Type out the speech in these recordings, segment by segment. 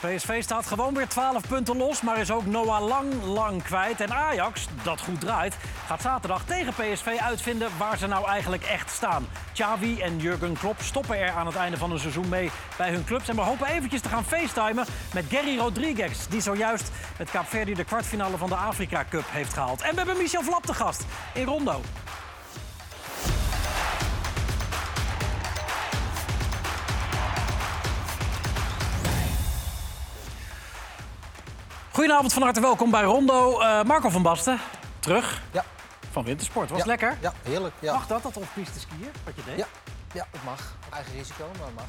PSV staat gewoon weer 12 punten los, maar is ook Noah Lang lang kwijt. En Ajax, dat goed draait, gaat zaterdag tegen PSV uitvinden waar ze nou eigenlijk echt staan. Xavi en Jurgen Klopp stoppen er aan het einde van het seizoen mee bij hun clubs. En we hopen eventjes te gaan facetimen met Gary Rodriguez... die zojuist met Kaapverdi de kwartfinale van de Afrika Cup heeft gehaald. En we hebben Michel Vlap te gast in Rondo. Goedenavond, van harte welkom bij Rondo. Eh, Marco van Basten, terug Ja, van Wintersport. Was ja, lekker? Ja, heerlijk. Ja. Mag dat, dat off-piste skiën, wat je deed? Ja, ja, het mag. Eigen risico, maar het mag.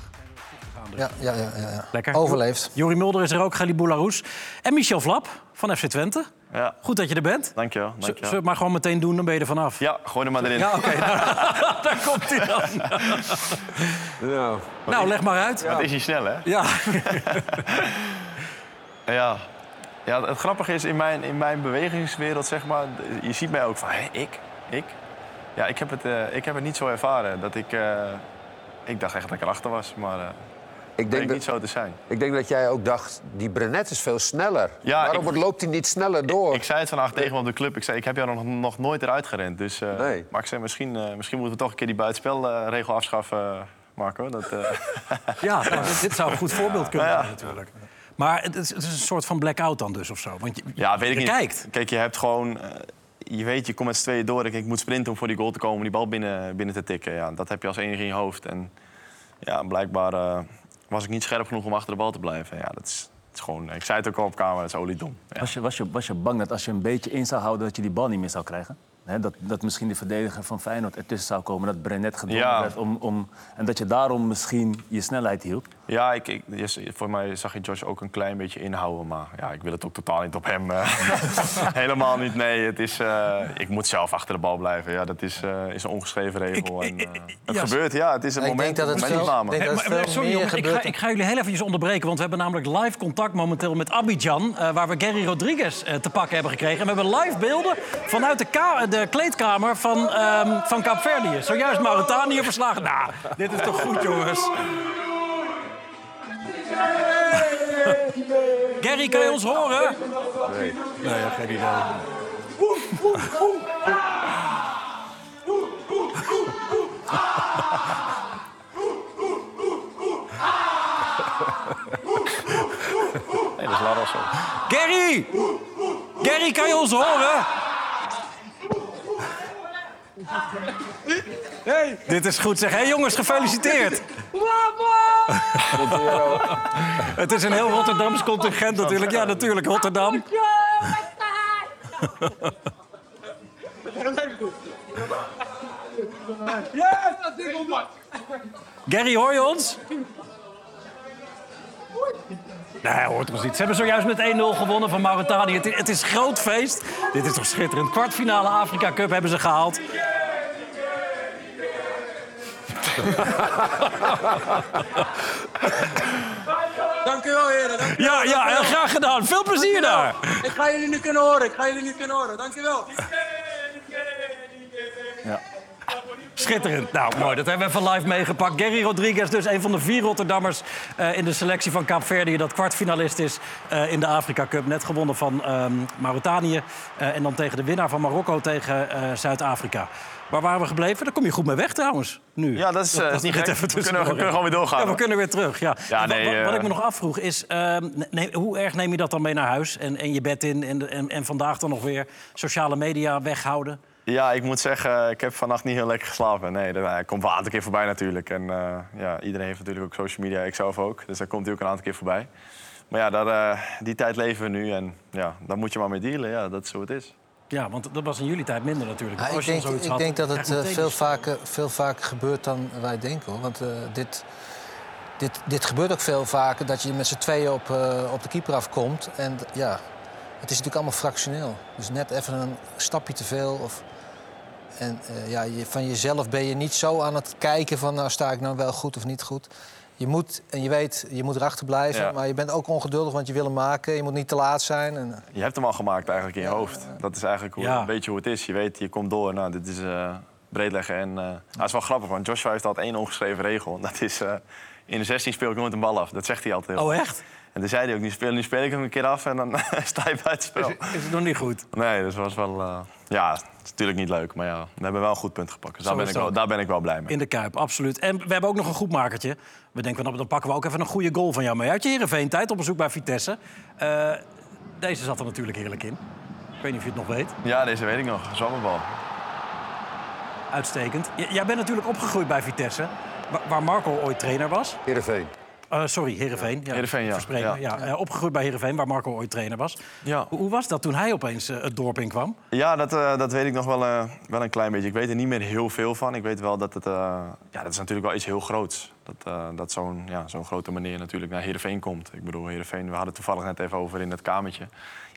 Dus. Ja, ja, ja, ja, ja. Lekker. Overleefd. Jori Mulder is er ook, Galibou Larousse. En Michel Vlap van FC Twente. Ja, Goed dat je er bent. dankjewel. Z- dankjewel. Zullen we het maar gewoon meteen doen, dan ben je er vanaf. Ja, gooi er maar erin. Ja, oké. nou, daar komt hij dan. Nou, leg maar uit. Het is niet snel, hè? Ja. Ja. Ja het grappige is, in mijn, in mijn bewegingswereld, zeg maar... Je ziet mij ook van, hé, ik? Ik? Ja, ik heb, het, eh, ik heb het niet zo ervaren. Dat ik... eh, ik dacht echt dat ik erachter was, maar eh Ik bleek denk, niet dat, zo te zijn. ik denk dat jij ook dacht, die Brenet is veel sneller. Ja, Waarom ik- loopt hij niet sneller door? Ik zei het vandaag tegen hem op de club. Ik zei, ik heb jou nog, nog nooit eruit gerend. Dus, eh, Nee. Maar ik zei, misschien, eh, misschien moeten we toch een keer die buitenspelregel afschaffen, Marco. Dat, eh, Ja, nou, dit, dit zou een goed voorbeeld kunnen Ja, ja. zijn natuurlijk. Maar het is, het is een soort van blackout dan dus of zo. Want je, Ja, weet ik niet. kijkt. Kijk, je hebt gewoon... eh, je weet, je komt met z'n tweeën door. Ik, ik moet sprinten om voor die goal te komen, om die bal binnen, binnen te tikken. Ja, dat heb je als enige in je hoofd. En ja, blijkbaar eh, was ik niet scherp genoeg om achter de bal te blijven. Ja, dat is, het is gewoon... Ik zei het ook al op camera, dat is oliedom. Ja. Was je, was, je, was je bang dat als je een beetje in zou houden... dat je die bal niet meer zou krijgen? Hè, dat, dat misschien de verdediger van Feyenoord ertussen zou komen... dat Brenet gedwongen Ja. werd om, om... en dat je daarom misschien je snelheid hield? Ja, ik, ik, voor mij zag je Josh ook een klein beetje inhouden. Maar ja, ik wil het ook totaal niet op hem. eh. Helemaal niet, nee. Het is, eh, ik moet zelf achter de bal blijven. Ja, dat is, eh, is een ongeschreven regel. Ik- en, eh, het ja, gebeurt, ja. Het is een Ik moment, denk dat het momentopname. veel sorry jongens, ik ga, gebeurt. ik ga jullie heel eventjes onderbreken... want we hebben namelijk live contact momenteel met Abidjan... eh, waar we Gary Rodriguez eh, te pakken hebben gekregen. En we hebben live beelden vanuit de, de kleedkamer van, ehm van Kaapverdië. Zojuist Mauritanië verslagen. Nou, dit is toch goed, jongens? Gary, kan je ons horen? Nee. Nee, ja, geen idee. Nee, dat is Laros ook. Gary! Gary, kan je ons horen? Dit is goed zeg. Hé jongens, gefeliciteerd. Het is een heel Rotterdams contingent natuurlijk. Ja, natuurlijk, Rotterdam. Gary, hoor je ons? Nee, hoort ons niet. Ze hebben zojuist met 1-0 gewonnen van Mauritanië. Het, is groot feest. Dit is toch schitterend. Kwartfinale Afrika Cup hebben ze gehaald. Dank u wel, heren. Dank u Ja, ja, graag gedaan. Veel plezier daar. Ik ga jullie nu kunnen horen. Ik ga jullie nu kunnen horen. Dank u wel. Schitterend. Nou, mooi. Dat hebben we even live meegepakt. Gary Rodriguez, dus een van de vier Rotterdammers eh, in de selectie van Kaapverdië... dat kwartfinalist is eh, in de Afrika Cup. Net gewonnen van ehm, Mauritanië. eh, en dan tegen de winnaar van Marokko tegen Zuid-Afrika. Waar waren we gebleven? Daar kom je goed mee weg trouwens, nu. Ja, dat is, eh, is niet even We kunnen- we kunnen gewoon weer doorgaan, Ja, we kunnen weer terug, ja. Nee, wat, ik me nog afvroeg is... ehm, nee, hoe erg neem je dat dan mee naar huis en, en je bed in... En, en, en vandaag dan nog weer sociale media weghouden? Ja, ik moet zeggen, ik heb vannacht niet heel lekker geslapen. Nee, hij komt wel een aantal keer voorbij natuurlijk. En eh, ja, iedereen heeft natuurlijk ook social media, ik zelf ook. Dus daar komt hij ook een aantal keer voorbij. Maar ja, daar, eh, die tijd leven we nu en ja, daar moet je maar mee dealen. Ja, dat is hoe het is. Ja, want dat was in jullie tijd minder natuurlijk. Ik denk, ik had, denk dat het eh, veel, vaker, veel vaker gebeurt dan wij denken. Hoor. Want eh, dit, dit, dit gebeurt ook veel vaker, dat je met z'n tweeën op, eh, op de keeper afkomt. En ja, het is natuurlijk allemaal fractioneel. Dus net even een stapje te veel. Of, en eh, ja, je, van jezelf ben je niet zo aan het kijken van... nou sta ik nou wel goed of niet goed. Je moet, en je weet, je moet erachter blijven. Ja. Maar je bent ook ongeduldig, want je wil hem maken. Je moet niet te laat zijn. En, eh, Je hebt hem al gemaakt eigenlijk in je hoofd. Dat is eigenlijk hoe, Ja. een beetje hoe het is. Je weet, je komt door. Nou, dit is eh breed leggen. En, dat is wel grappig, want Joshua heeft altijd één ongeschreven regel. En dat is, eh, in de 16 speel ik nooit een bal af. Dat zegt hij altijd. Oh, echt? En toen zei hij ook, nu speel, nu speel ik hem een keer af en dan sta je bij het spel. Is, is het nog niet goed? Nee, dus was wel... eh, ja, het is natuurlijk niet leuk, maar ja, we hebben wel een goed punt gepakt. Dus daar ben, ik wel, daar ben ik wel blij mee. In de Kuip, absoluut. En we hebben ook nog een goed makertje. We denken, van, dan pakken we ook even een goede goal van jou mee. Uit je Heerenveen-tijd op bezoek bij Vitesse. Eh, deze zat er natuurlijk heerlijk in. Ik weet niet of je het nog weet. Ja, deze weet ik nog. Zomerbal. Uitstekend. J- jij bent natuurlijk opgegroeid bij Vitesse. wa- Waar Marco ooit trainer was. Heerenveen. Eh, sorry, Heerenveen. Ja, Heerenveen, ja. verspreken. Ja. Ja. eh, opgegroeid bij Heerenveen, waar Marco ooit trainer was. Ja. Hoe, hoe was dat toen hij opeens eh, het dorp in kwam? Ja, dat, dat weet ik nog wel, wel een klein beetje. Ik weet er niet meer heel veel van. Ik weet wel dat het... ja, dat is natuurlijk wel iets heel groots. Dat, dat zo'n ja, zo'n grote meneer natuurlijk naar Heerenveen komt. Ik bedoel, Heerenveen, we hadden het toevallig net even over in het kamertje.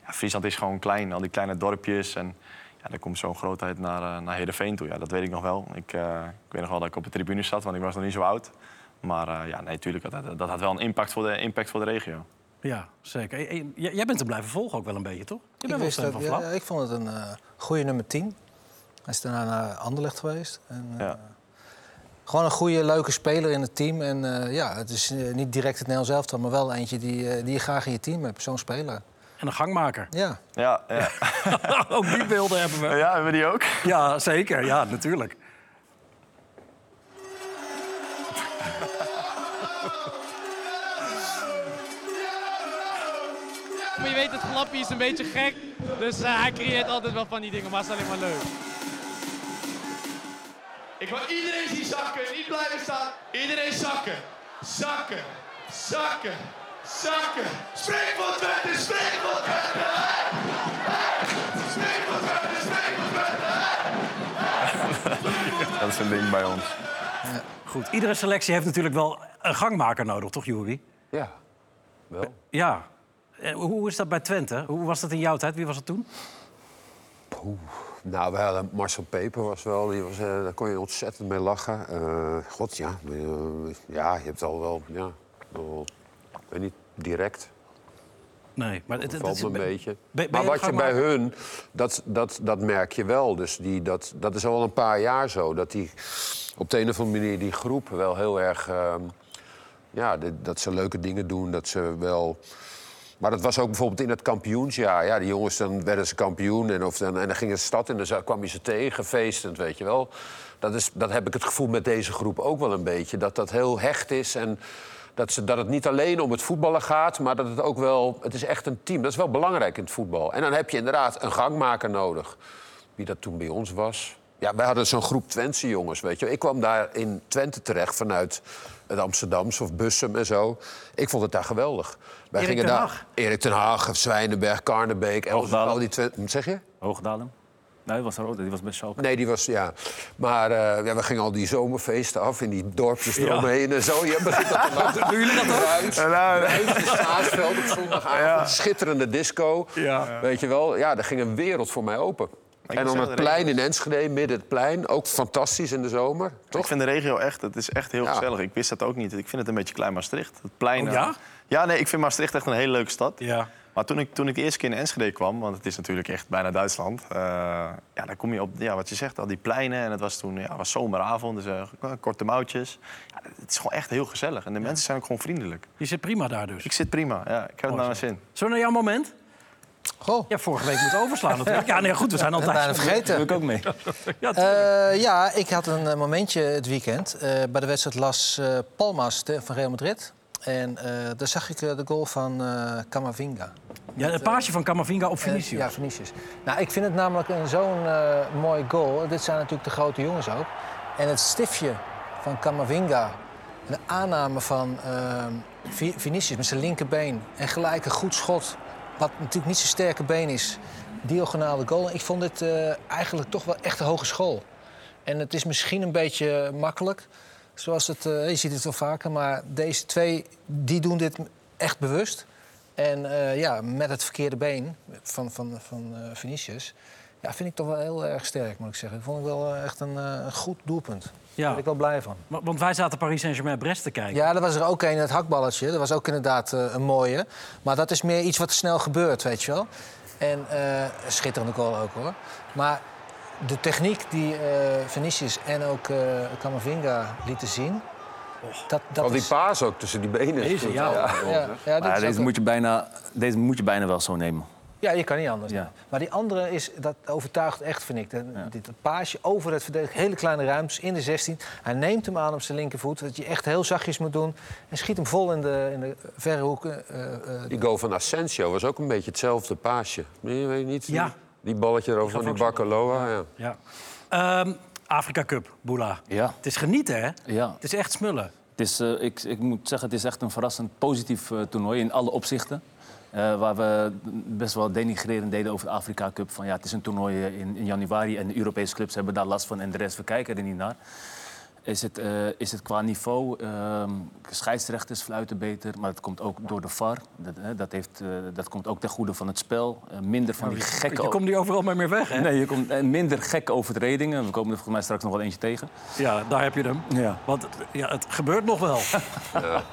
Ja, Friesland is gewoon klein, al die kleine dorpjes. En ja, dan komt zo'n grootheid naar, naar Heerenveen toe. Ja, dat weet ik nog wel. Ik, ik weet nog wel dat ik op de tribune zat, want ik was nog niet zo oud. Maar eh, ja, nee, natuurlijk, dat, dat had wel een impact voor de, impact voor de regio. Ja, zeker. J- jij bent er blijven volgen ook wel een beetje, toch? Je bent wel wist fan dat- van Flap. ja, ik vond het een eh goede nummer 10. Hij is daarna naar Anderlecht geweest. En, eh, Ja. Gewoon een goede, leuke speler in het team. En eh, ja, het is niet direct het Nederlands elftal, maar wel eentje die, die je graag in je team hebt. Zo'n speler. En een gangmaker. Ja. Ja, ja. ook die beelden hebben we. ja hebben we die ook? Ja, zeker. Ja, natuurlijk. Weet, het flappie is een beetje gek. Dus eh, hij creëert altijd wel van die dingen, maar het is alleen maar leuk. Ik wil iedereen zien zakken, niet blijven staan. Iedereen zakken. Zakken. Zakken. Zakken. Spring voor Twente, spring voor Twente. Hey! Hey! Spring voor Twente, spring voor Twente. Hey! Dat is een ding bij ons. Goed. Iedere selectie heeft natuurlijk wel een gangmaker nodig, toch, Juri? Ja, wel. Ja. Eh, Hoe is dat bij Twente? Hoe was dat in jouw tijd? Wie was het toen? Nou, we hadden Marcel Peper was wel, die was, eh, daar kon je ontzettend mee lachen. Eh, God, ja. ja, je hebt al wel, ja, wel, weet niet, direct. Nee, maar het, valt een beetje. maar wat je bij hun, dat, dat, dat merk je wel. Dus die, dat, dat is al een paar jaar zo. Dat die op de een of andere manier die groep wel heel erg... ehm, ja, dat ze leuke dingen doen. Dat ze wel... Maar dat was ook bijvoorbeeld in het kampioensjaar. Ja, die jongens, dan werden ze kampioen. En, of dan, en dan ging de stad in, dan za- kwam je ze tegen, feestend, weet je wel. Dat, is, dat heb ik het gevoel met deze groep ook wel een beetje. Dat dat heel hecht is en dat, ze, dat het niet alleen om het voetballen gaat... maar dat het ook wel... Het is echt een team. Dat is wel belangrijk in het voetbal. En dan heb je inderdaad een gangmaker nodig. Wie dat toen bij ons was. Ja, wij hadden zo'n groep Twentse jongens, weet je. Ik kwam daar in Twente terecht vanuit het Amsterdamse of Bussum en zo. Ik vond het daar geweldig. Wij Erik gingen ten daar... Hag. Erik ten Haag, Zwijnenberg, Karnebeek, Hoogdalen. al die. Wat zeg je? Hoogdalem? Nee, die was er ook. Die was bij Schalke. Nee, die was, ja. Maar eh, ja, we gingen al die zomerfeesten af in die dorpjes eromheen en zo. Je begint dat te laten. Doen jullie dat ook? Saasveld op zondagavond. Schitterende disco. Ja. Weet je wel, ja, er ging een wereld voor mij open. En dan zeggen, het de plein in Enschede, midden het plein. Ook fantastisch in de zomer, Ik toch? vind de regio echt, het is echt heel Ja. gezellig. Ik wist dat ook niet. Ik vind het een beetje klein Maastricht. Het plein. Oh, eh, ja? Ja, nee, ik vind Maastricht echt een hele leuke stad. Ja. Maar toen ik, toen ik de eerste keer in Enschede kwam, want het is natuurlijk echt bijna Duitsland. eh, ja, dan kom je op, ja, wat je zegt, al die pleinen. En het was toen ja, was zomeravond, dus eh, korte mouwtjes. Ja, het is gewoon echt heel gezellig. En de mensen zijn ook gewoon vriendelijk. Je zit prima daar dus. Ik zit prima, ja. Ik heb het naar mijn zin. Zullen we naar jouw moment? Goh. Ja, vorige week moeten overslaan natuurlijk. Ja, nee, goed, we zijn ben bijna altijd... vergeten. Doe ik ook mee. Eh, ja, ik had een momentje het weekend eh, bij de wedstrijd Las eh, Palmas van Real Madrid. En eh, daar zag ik eh, de goal van eh Camavinga. ja, het paasje van Camavinga op Eh, Vinicius. ja, Vinicius. Nou, ik vind het namelijk een zo'n eh mooi goal. Dit zijn natuurlijk de grote jongens ook. En het stiftje van Camavinga. De aanname van eh, Vi- Vinicius met zijn linkerbeen. En gelijk een goed schot. Wat natuurlijk niet zijn sterke been is. Diagonale goal. Ik vond dit eh, eigenlijk toch wel echt een hogeschool. En het is misschien een beetje makkelijk. Zoals het, eh, je ziet het wel vaker. Maar deze twee, die doen dit echt bewust. En eh, ja, met het verkeerde been van, van, van eh, Vinicius... Ja, vind ik toch wel heel erg sterk, moet ik zeggen. Ik vond het wel echt een goed doelpunt. Daar Ja. ben ik wel blij van. wa- Want wij zaten Paris Saint-Germain-Brest te kijken. Ja, er was er ook een, het hakballetje. Dat was ook inderdaad een mooie. Maar dat is meer iets wat snel gebeurt, weet je wel. En schitterende goal ook, hoor. Maar de techniek die eh Vinicius en ook eh Camavinga lieten zien... Dat, dat Al die is- paas ook tussen die benen. Deze, ja. ja, Maar deze, ook- moet je bijna, deze moet je bijna wel zo nemen. ja, je kan niet anders. Ja. Maar die andere is, dat overtuigt echt, vind ik. Dat- Dit paasje over het verdedigen, hele kleine ruimtes in de 16. Hij neemt hem aan op zijn linkervoet. Dat je echt heel zachtjes moet doen. En schiet hem vol in de, in de verre hoeken. eh, eh, Die goal van Asensio was ook een beetje hetzelfde paasje. Nee, weet je niet? Ja. Die balletje erover van die. Bakaloa. Ja. Ja. Ehm, Afrika Cup, Boela. Ja. Het is genieten, hè? Ja. Het is echt smullen. Het is, eh, ik, ik moet zeggen, het is echt een verrassend positief eh, toernooi in alle opzichten. Eh, waar we best wel denigrerend deden over de Afrika Cup. Van, ja, het is een toernooi in, in januari en de Europese clubs hebben daar last van en de rest, we kijken er niet naar. Is het, eh, is het qua niveau, ehm scheidsrechters fluiten beter, maar dat komt ook door de VAR. Dat, dat, heeft, eh, dat komt ook ten goede van het spel. Eh, minder van die gekke... Je komt niet overal meer mee weg, hè? Nee, je komt, minder gekke overtredingen. We komen er volgens mij straks nog wel eentje tegen. Ja, daar heb je hem. Ja. Want ja, het gebeurt nog wel.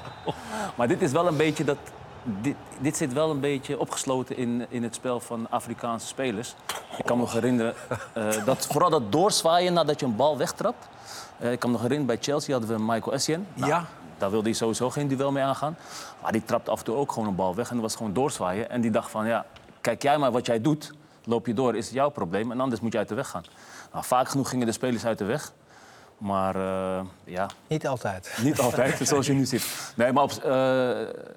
Maar dit is wel een beetje dat. Dit, dit zit wel een beetje opgesloten in, in het spel van Afrikaanse spelers. Ik kan me nog herinneren eh, dat vooral dat doorzwaaien nadat je een bal wegtrapt. Eh, ik kan me nog herinneren, bij Chelsea hadden we Michael Essien. Nou, Ja. Daar wilde hij sowieso geen duel mee aangaan. Maar die trapte af en toe ook gewoon een bal weg en dat was gewoon doorzwaaien. En die dacht van, ja, kijk jij maar wat jij doet. Loop je door, is het jouw probleem. En anders moet je uit de weg gaan. Nou, vaak genoeg gingen de spelers uit de weg. Maar eh, ja, niet altijd. niet altijd, zoals je nu ziet. Nee, maar op, eh,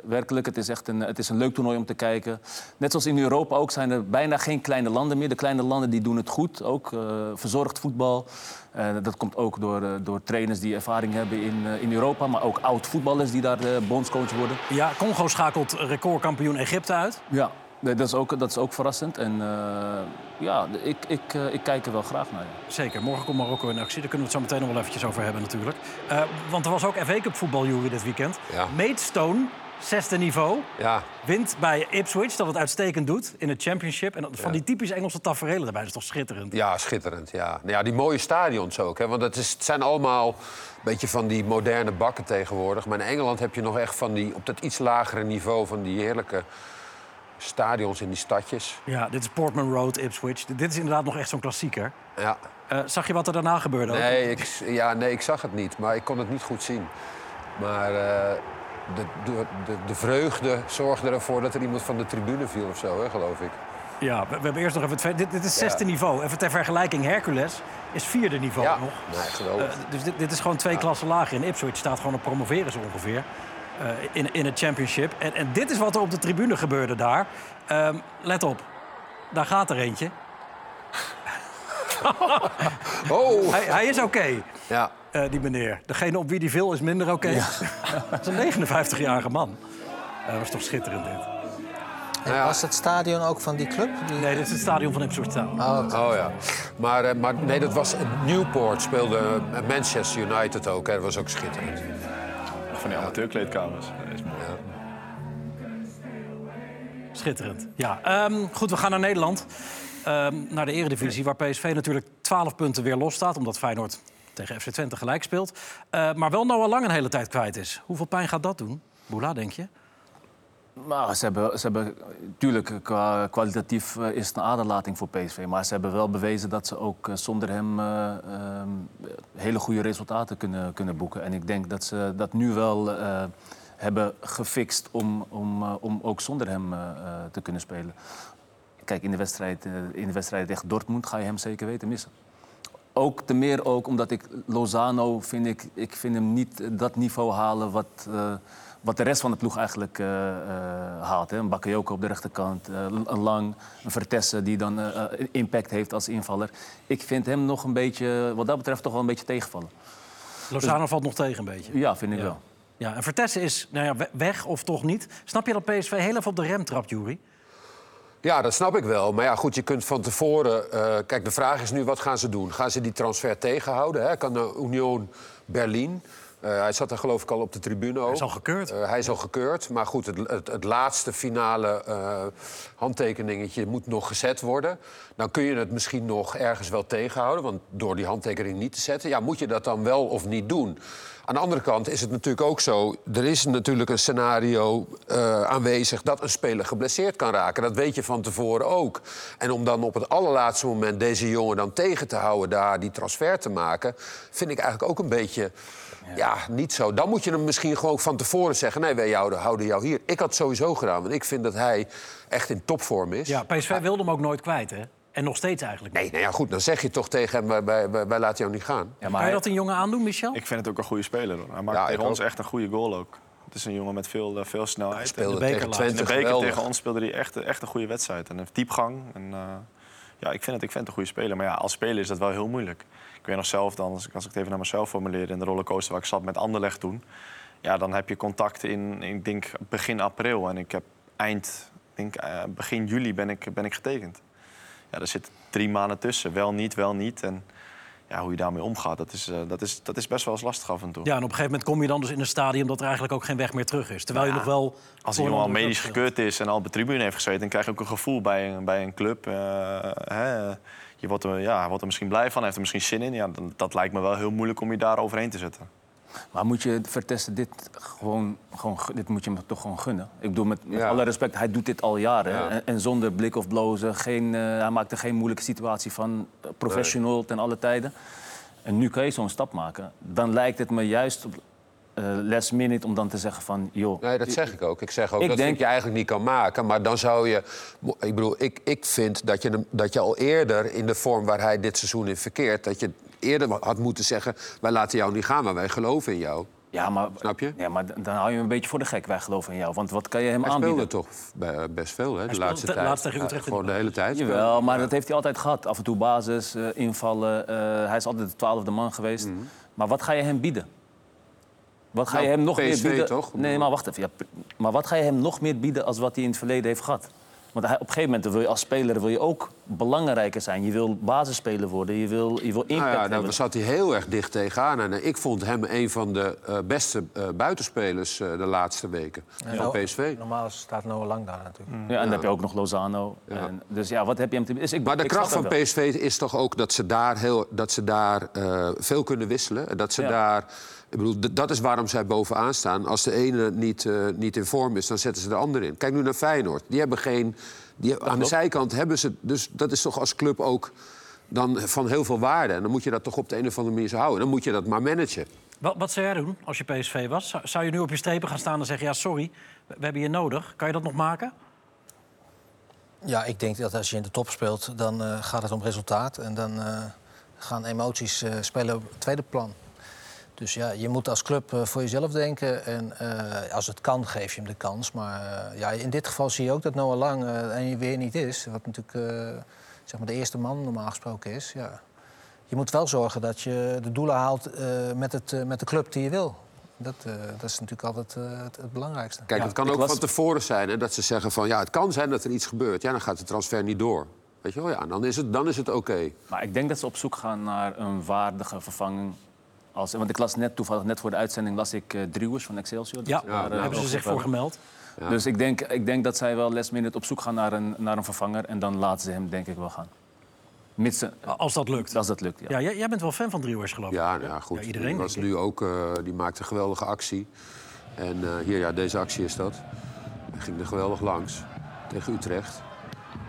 werkelijk, het is echt een, het is een leuk toernooi om te kijken. Net zoals in Europa ook zijn er bijna geen kleine landen meer. De kleine landen die doen het goed, ook eh, verzorgd voetbal. Eh, dat komt ook door, eh, door trainers die ervaring hebben in, in Europa... maar ook oud-voetballers die daar bondscoach worden. Ja, Congo schakelt recordkampioen Egypte uit. Ja, nee, dat, is ook, dat is ook verrassend. En eh, ja, ik, ik, eh, ik kijk er wel graag naar. ja. Zeker, morgen komt Marokko in actie. Daar kunnen we het zo meteen nog wel eventjes over hebben natuurlijk. Eh, want er was ook FA Cup voetbal, Jury, dit weekend. Ja. Maidstone, zesde niveau, ja. wint bij Ipswich, dat het uitstekend doet in het championship. En dat- van die typisch Engelse tafereelen daarbij, dat is toch schitterend. Ja, schitterend. Ja. Nou ja, die mooie stadions ook. Hè, want het, is, het zijn allemaal een beetje van die moderne bakken tegenwoordig. Maar in Engeland heb je nog echt van die, op dat iets lagere niveau... van die heerlijke stadions in die stadjes. Ja, dit is Portman Road, Ipswich. Dit is inderdaad nog echt zo'n klassieker. Ja. Eh, zag je wat er daarna gebeurde? ook? Nee ik, ja, nee, ik zag het niet. Maar ik kon het niet goed zien. Maar eh, de, de, de, de vreugde zorgde ervoor dat er iemand van de tribune viel of zo, hè, geloof ik. Ja, we, we hebben eerst nog even het... Dit, dit is zesde niveau. Even ter vergelijking, Hercules is vierde niveau Ja, nog. nee, geweldig. Eh, dus dit, dit is gewoon twee klassen lager. In Ipswich staat gewoon op promoveren zo ongeveer. Eh, in, in het championship. En, en dit is wat er op de tribune gebeurde daar. Ehm, let op, daar gaat er eentje. oh! Hij, hij is oké, Ja. eh, die meneer. Degene op wie die viel is minder oké. dat is een 59-jarige man. Eh, dat was toch schitterend dit. En ja. Was het stadion ook van die club? Die- Nee, dit is het stadion van Ipswich Town. Oh ja. Maar, eh, maar nee, dat was Newport speelde Manchester United ook. Hè. Dat was ook schitterend. Van amateurkleedkamers. Is. Schitterend. Ja, ehm, goed, we gaan naar Nederland. Ehm, naar de Eredivisie, waar PSV natuurlijk 12 punten weer los staat... omdat Feyenoord tegen FC Twente gelijk speelt. Eh, maar wel Noah Lang een hele tijd kwijt is. Hoeveel pijn gaat dat doen? Boela, denk je? Maar ze hebben, ze hebben tuurlijk, qua kwalitatief eh, is het een aderlating voor PSV. Maar ze hebben wel bewezen dat ze ook eh, zonder hem eh, ehm, hele goede resultaten kunnen, kunnen boeken. En ik denk dat ze dat nu wel eh, hebben gefixt om, om, eh, om ook zonder hem eh, eh, te kunnen spelen. Kijk, in de, wedstrijd, eh, in de wedstrijd tegen Dortmund ga je hem zeker weten missen. Ook te meer ook omdat ik Lozano vind ik, ik vind hem niet dat niveau halen wat, eh, wat de rest van de ploeg eigenlijk eh, eh, haalt. Hè. Een Bakayoko op de rechterkant, eh, een Lang, een Vertessen die dan impact heeft als invaller. Ik vind hem nog een beetje, wat dat betreft, toch wel een beetje tegenvallen. Lozano valt nog tegen een beetje. Ja, vind ik Ja. wel. Ja, en Vertessen is nou ja, we- weg of toch niet. Snap je dat PSV heel even op de rem trapt, Jury? Ja, dat snap ik wel. Maar ja, goed, je kunt van tevoren... eh, kijk, de vraag is nu, wat gaan ze doen? Gaan ze die transfer tegenhouden? Hè? Kan de Union Berlin... eh, hij zat er geloof ik al op de tribune ook. Hij is al gekeurd. Eh, hij is al gekeurd. Maar goed, het, het, het laatste finale eh, handtekeningetje moet nog gezet worden. Dan kun je het misschien nog ergens wel tegenhouden. Want door die handtekening niet te zetten... Ja, moet je dat dan wel of niet doen? Aan de andere kant is het natuurlijk ook zo... er is natuurlijk een scenario aanwezig dat een speler geblesseerd kan raken. Dat weet je van tevoren ook. En om dan op het allerlaatste moment deze jongen dan tegen te houden... daar die transfer te maken, vind ik eigenlijk ook een beetje... Ja, niet zo. Dan moet je hem misschien gewoon van tevoren zeggen... nee, wij houden, houden jou hier. Ik had het sowieso gedaan, want ik vind dat hij echt in topvorm is. Ja, PSV wilde hem ook nooit kwijt, hè? En nog steeds eigenlijk. Nee, nou ja, goed, dan zeg je toch tegen hem... wij- wij, laten jou niet gaan. Ja, Kan je dat een jongen aandoen, Michel? Ik vind het ook een goede speler. Hoor. Hij maakt Ja, tegen ons ook. echt een goede goal ook. Het is een jongen met veel, eh, veel snelheid. Hij speelde de beker tegen. In de beker geweldig. tegen ons speelde hij echt, echt een goede wedstrijd. En een diepgang. En, eh, ja, ik vind, het, ik vind het een goede speler. Maar ja, als speler is dat wel heel moeilijk. Ik weet nog zelf dan, als ik, als ik het even naar mezelf formuleer... in de rollercoaster waar ik zat met Anderlecht toen... Ja, dan heb je contact in, ik denk, begin april. En ik heb eind, denk, eh, begin juli ben ik, ben ik getekend. Ja, er zitten drie maanden tussen. Wel niet, wel niet. En ja, hoe je daarmee omgaat, dat is, eh, dat, is, dat is best wel eens lastig af en toe. Ja, en op een gegeven moment kom je dan dus in een stadium dat er eigenlijk ook geen weg meer terug is. Terwijl je nog wel. Als een jongen al medisch gekeurd is en al op de tribune heeft gezeten... dan krijg je ook een gevoel bij een, bij een club. eh, hè, je wordt er, ja, wordt er misschien blij van, heeft er misschien zin in. Ja, dan, dat lijkt me wel heel moeilijk om je daar overheen te zetten. Maar moet je Vertessen dit gewoon, gewoon, dit moet je hem toch gewoon gunnen? Ik bedoel, met, met Ja. alle respect, hij doet dit al jaren. Ja. En, en zonder blik of blozen. Geen, eh, hij maakt er geen moeilijke situatie van. Eh, Professional ten alle tijden. En nu kan je zo'n stap maken. Dan lijkt het me juist eh, last minute om dan te zeggen van... joh, Nee, dat zeg ik ook. Ik zeg ook Ik dat denk- vind je eigenlijk niet kan maken. Maar dan zou je... Ik bedoel, ik, ik vind dat je, dat je al eerder in de vorm waar hij dit seizoen in verkeert... dat je eerder had moeten zeggen... wij laten jou niet gaan, maar wij geloven in jou. ja, maar, Snap je? Ja, maar dan hou je hem een beetje voor de gek. Wij geloven in jou. Want wat kan je hem Hij aanbieden? speelde toch be- best veel, hè, de laatste te- tijd. laatst tegen Ja, Utrecht in gewoon de de hele tijd. Jawel, maar dat heeft hij altijd gehad. Af en toe basis, eh, invallen. eh, hij is altijd de twaalfde man geweest. Maar wat ga je hem bieden? Wat ga Nou, je hem nog meer PSV bieden? toch? Nee, maar wacht even. Ja, maar wat ga je hem nog meer bieden als wat hij in het verleden heeft gehad? Want hij, op een gegeven moment wil je als speler wil je ook belangrijker zijn. Je wil basisspeler worden, je wil, je wil impact Nou ja, hebben. daar zat hij heel erg dicht tegenaan. En eh, ik vond hem een van de eh, beste eh, buitenspelers eh, de laatste weken van Nou, PSV. Normaal staat Noah Lang daar natuurlijk. Ja, en dan heb je ook nog Lozano. En, dus ja, wat heb je hem te bieden? Dus ik, Maar de ik kracht van. PSV is toch ook dat ze daar, heel, dat ze daar eh, veel kunnen wisselen. En Dat ze Ja. daar. Ik bedoel, dat is waarom zij bovenaan staan. Als de ene niet, eh, niet in vorm is, dan zetten ze de ander in. Kijk nu naar Feyenoord. Die hebben geen. Die, aan de zijkant hebben ze. Dus dat is toch als club ook dan van heel veel waarde. En dan moet je dat toch op de een of andere manier zo houden. Dan moet je dat maar managen. Wat, wat zou jij doen als je PSV was? Zou, zou je nu op je strepen gaan staan en zeggen: ja, sorry, we, we hebben je nodig? Kan je dat nog maken? Ja, ik denk dat als je in de top speelt, dan eh, gaat het om resultaat. En dan eh, gaan emoties eh, spelen op het tweede plan. Dus ja, je moet als club eh, voor jezelf denken. En eh, als het kan, geef je hem de kans. Maar eh, ja, in dit geval zie je ook dat Noah Lang eh, en je weer niet is. Wat natuurlijk eh, zeg maar de eerste man normaal gesproken is. Ja. Je moet wel zorgen dat je de doelen haalt eh, met, het, met de club die je wil. Dat, eh, dat is natuurlijk altijd het, het belangrijkste. Kijk, Ja, het kan ook van tevoren zijn hè, dat ze zeggen van ja, het kan zijn dat er iets gebeurt. Ja, dan gaat de transfer niet door. Weet je wel, ja, dan is het, dan is het oké. Maar ik denk dat ze op zoek gaan naar een waardige vervanging. Als, want ik las net toevallig, net voor de uitzending, las ik eh Driehoes van Excelsior. Ja, Dus daar, eh, daar hebben ze zich voor gemeld. Ja. Dus ik denk, ik denk dat zij wel last minute op zoek gaan naar een, naar een vervanger. En dan laten ze hem denk ik wel gaan. Mits, ze- Als dat lukt. als dat lukt, ja. Ja, jij, jij bent wel fan van Driehoers, geloof ik. Ja, nou ja, goed. Ja, iedereen, was nu ook, eh, die maakte een geweldige actie. En eh, hier, ja, deze actie is dat. Hij ging er geweldig langs tegen Utrecht.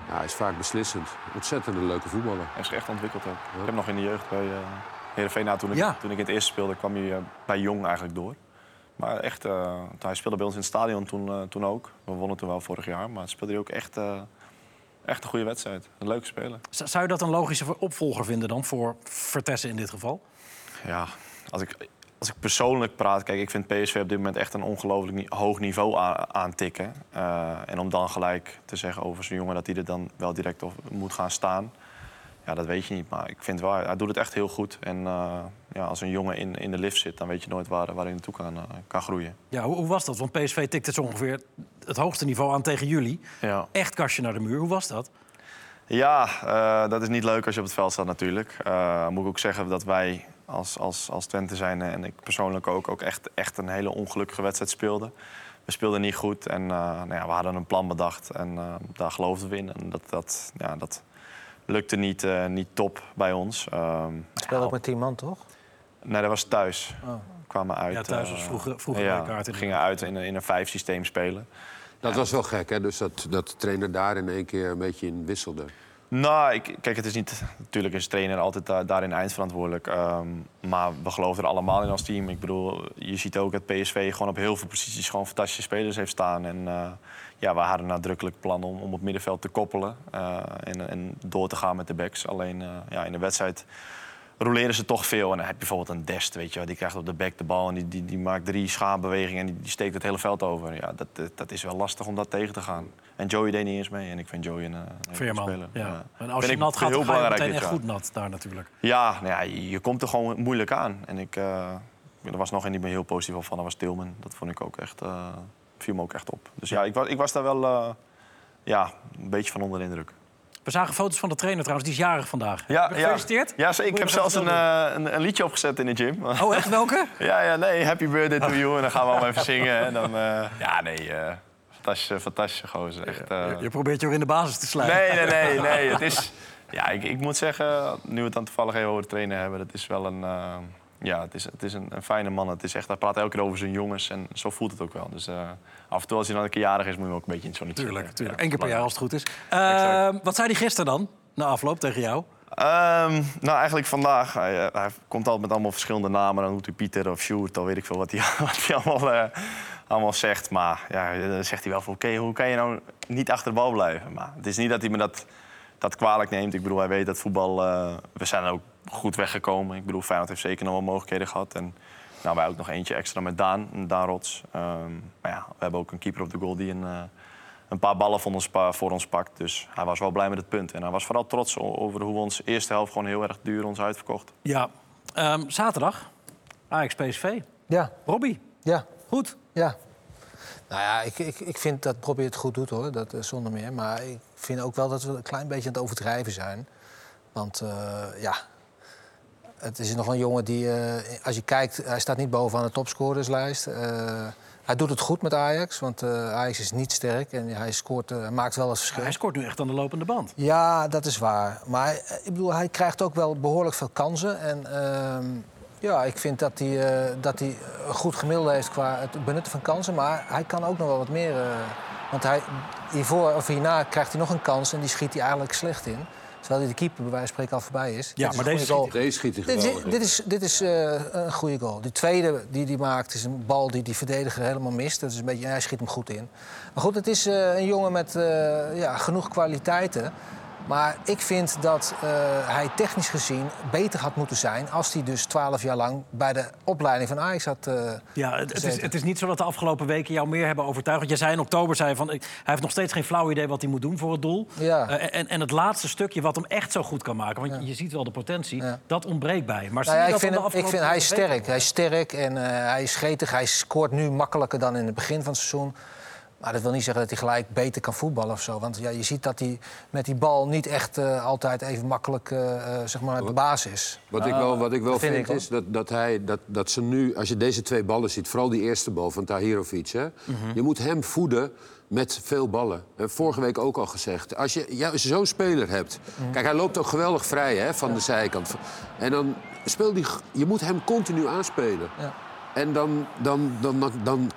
Ja, hij is vaak beslissend. Ontzettend een leuke voetballer. Hij is echt ontwikkeld ook. Ik heb nog in de jeugd bij eh Heerenveen, nou, toen, ik, Ja. toen ik in het eerste speelde, kwam hij eh, bij Jong eigenlijk door. Maar echt, eh, hij speelde bij ons in het stadion toen, eh, toen ook. We wonnen toen wel vorig jaar, maar speelde hij ook echt, echt een goede wedstrijd. Een leuke speler. Zou je dat een logische opvolger vinden dan voor Vertessen in dit geval? Ja, als ik, als ik persoonlijk praat, kijk, ik vind PSV op dit moment echt een ongelooflijk hoog niveau aantikken. En om dan gelijk te zeggen over zo'n jongen dat hij er dan wel direct op moet gaan staan. Ja, dat weet je niet. Maar ik vind wel, hij doet het echt heel goed. En eh, ja, als een jongen in, in de lift zit, dan weet je nooit waar, waar hij naartoe kan, eh, kan groeien. Ja, hoe, hoe was dat? Want PSV tikte zo ongeveer het hoogste niveau aan tegen jullie. Ja. Echt kastje naar de muur. Hoe was dat? Ja, eh, dat is niet leuk als je op het veld staat natuurlijk. Moet ik ook zeggen dat wij als, als, als Twente zijn en ik persoonlijk ook, ook echt, echt een hele ongelukkige wedstrijd speelden. We speelden niet goed en nou ja, we hadden een plan bedacht en daar geloofden we in. En dat, dat, ja, dat lukte niet, eh, niet top bij ons. Ehm, Het speelde ook met 10 man, toch? nee, dat was thuis. Oh. Kwamen uit. Ja, thuis eh, was vroeger- vroeger ja, bij kaart gingen uit in een, in een vijf systeem spelen. Dat was wel gek, hè? Dus dat, dat de trainer daar in één keer een beetje in wisselde. Nou, ik, kijk, het is niet... Natuurlijk is de trainer altijd da- daarin eindverantwoordelijk. Ehm, maar we geloven er allemaal in als team. Ik bedoel, je ziet ook dat PSV gewoon op heel veel posities gewoon fantastische spelers heeft staan. En eh, ja, we hadden nadrukkelijk plan om, om op middenveld te koppelen. eh, en, en door te gaan met de backs. Alleen eh, ja, in de wedstrijd roleren ze toch veel. En dan heb je bijvoorbeeld een Dest, weet je. Die krijgt op de back de bal en die, die, die maakt drie schaambewegingen... en die, die steekt het hele veld over. Ja, dat, dat, dat is wel lastig om dat tegen te gaan. En Joey deed niet eens mee. En ik vind Joey een, eh, Veerman. speler. Ja. En als je ik nat gaat, heel dan ga je meteen echt goed nat daar natuurlijk. Ja, nou ja je, je komt er gewoon moeilijk aan. En ik, eh er was nog een die me heel positief op van, dat was Tilman. Dat vond ik ook echt, eh, viel me ook echt op. Dus ja, ik was, ik was daar wel eh, ja, een beetje van onder de indruk. We zagen foto's van de trainer trouwens, die is jarig vandaag. Ja, je gefeliciteerd? Ja, zeker. ik heb je zelfs een, eh, een, een liedje opgezet in de gym. Oh, echt welke? ja, ja, nee, happy birthday to you. En dan gaan we allemaal even zingen. En dan, eh, ja, nee, eh fantastische, fantastische gozer. Echt, eh, Je probeert je weer in de basis te sluiten. Nee, nee, nee, nee. Het is, ja, ik, ik moet zeggen, nu we het dan toevallig even over de trainer hebben, dat is wel een, ja, het is, het is een, een fijne man. Het is echt, hij praat elke keer over zijn jongens en zo voelt het ook wel. Dus eh, af en toe als hij dan een keer jarig is, moet je hem ook een beetje in het zonnetje Tuurlijk, zetten. tuurlijk. Ja, Eén keer per jaar als het goed is. Eh, wat zei hij gisteren dan, na afloop tegen jou? Ehm, nou, eigenlijk vandaag. Hij, eh, hij komt altijd met allemaal verschillende namen. Dan doet hij Pieter of Sjoerd, al weet ik veel wat hij, wat hij allemaal, eh, allemaal zegt. Maar ja, dan zegt hij wel van, oké, hoe kan je nou niet achter de bal blijven? Maar het is niet dat hij me dat, dat kwalijk neemt. Ik bedoel, hij weet dat voetbal... eh, we zijn ook goed weggekomen. Ik bedoel, Feyenoord heeft zeker nog wel mogelijkheden gehad. En nou, wij ook nog eentje extra met Daan, Daan Rots. Ehm, maar ja, we hebben ook een keeper op de goal die een... eh, een paar ballen voor ons, voor ons pakt. Dus hij was wel blij met het punt. En hij was vooral trots over hoe we ons eerste helft gewoon heel erg duur ons uitverkocht. Ja. Ehm, zaterdag, Ajax PSV. Ja, Robbie, ja, goed. ja. Nou ja, ik, ik, ik vind dat Bobby het goed doet hoor, dat, eh, zonder meer. Maar ik vind ook wel dat we een klein beetje aan het overdrijven zijn. Want eh, ja, het is nog een jongen die, eh, als je kijkt, hij staat niet bovenaan de topscorerslijst. Eh, hij doet het goed met Ajax, want eh, Ajax is niet sterk en hij scoort, maakt wel het verschil. Hij scoort nu echt aan de lopende band. Ja, dat is waar. Maar ik bedoel, hij krijgt ook wel behoorlijk veel kansen. En ehm, ja, ik vind dat hij, dat hij een goed gemiddelde heeft qua het benutten van kansen. Maar hij kan ook nog wel wat meer. want hij, hiervoor of hierna krijgt hij nog een kans en die schiet hij eigenlijk slecht in. Terwijl hij de keeper bij wijze van spreken al voorbij is. Ja, Dit is maar een deze goal. Deze schiet hij Dit is, geweldig. dit is, dit is eh, een goede goal. Die tweede die hij maakt is een bal die die verdediger helemaal mist. Dat is een beetje, hij schiet hem goed in. Maar goed, het is eh, een jongen met eh, ja, genoeg kwaliteiten. Maar ik vind dat eh, hij technisch gezien beter had moeten zijn... als hij dus twaalf jaar lang bij de opleiding van Ajax had eh, Ja, het, het, is, het is niet zo dat de afgelopen weken jou meer hebben overtuigd. Want jij zei in oktober, zei je van, hij heeft nog steeds geen flauw idee wat hij moet doen voor het doel. Ja. Eh, en, en het laatste stukje wat hem echt zo goed kan maken, want je ziet wel de potentie, Ja. dat ontbreekt bij. Maar Nou ja, je ik, vind hem, ik vind hij is sterk. Hij is sterk en hij is gretig. Hij scoort nu makkelijker dan in het begin van het seizoen. Maar dat wil niet zeggen dat hij gelijk beter kan voetballen of zo. Want ja, je ziet dat hij met die bal niet echt eh, altijd even makkelijk eh, eh, zeg maar de baas is. Wat ik wel, wat ik wel dat vind vind, ik, hoor. is dat, dat, hij, dat, dat ze nu, als je deze twee ballen ziet, vooral die eerste bal van Tahirovic, hè, Mhm. je moet hem voeden met veel ballen. Vorige week ook al gezegd. Als je, ja, zo'n speler hebt. Mhm. Kijk, hij loopt ook geweldig vrij hè, van de zijkant. En dan speel die, je moet hem continu aanspelen. Ja. En dan, dan, dan, dan, dan-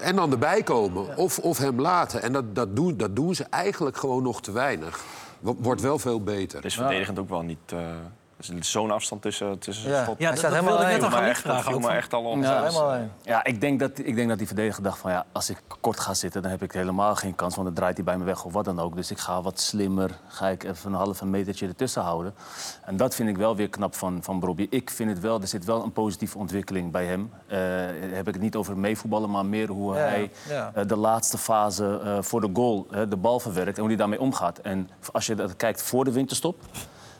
en dan erbij komen. Of, of hem laten. En dat, dat, doen, dat doen ze eigenlijk gewoon nog te weinig. Wo- Wordt wel veel beter. Het is verdedigend ook wel niet... is zo'n afstand tussen, tussen Ja. schot. Ja, Hij dat, staat dat helemaal wilde ik net viel gaan me echt, vragen. viel van- echt al op. Ja, ik denk, dat, ik denk dat die verdediger dacht van ja, als ik kort ga zitten, dan heb ik helemaal geen kans, want dan draait hij bij me weg of wat dan ook. Dus ik ga wat slimmer, ga ik even een half een metertje ertussen houden. En dat vind ik wel weer knap van, van Bobby. Ik vind het wel, er zit wel een positieve ontwikkeling bij hem. Eh, heb ik het niet over meevoetballen, maar meer hoe Ja, hij ja. eh, de laatste fase eh, voor de goal de bal verwerkt en hoe hij daarmee omgaat. En als je dat kijkt voor de winterstop,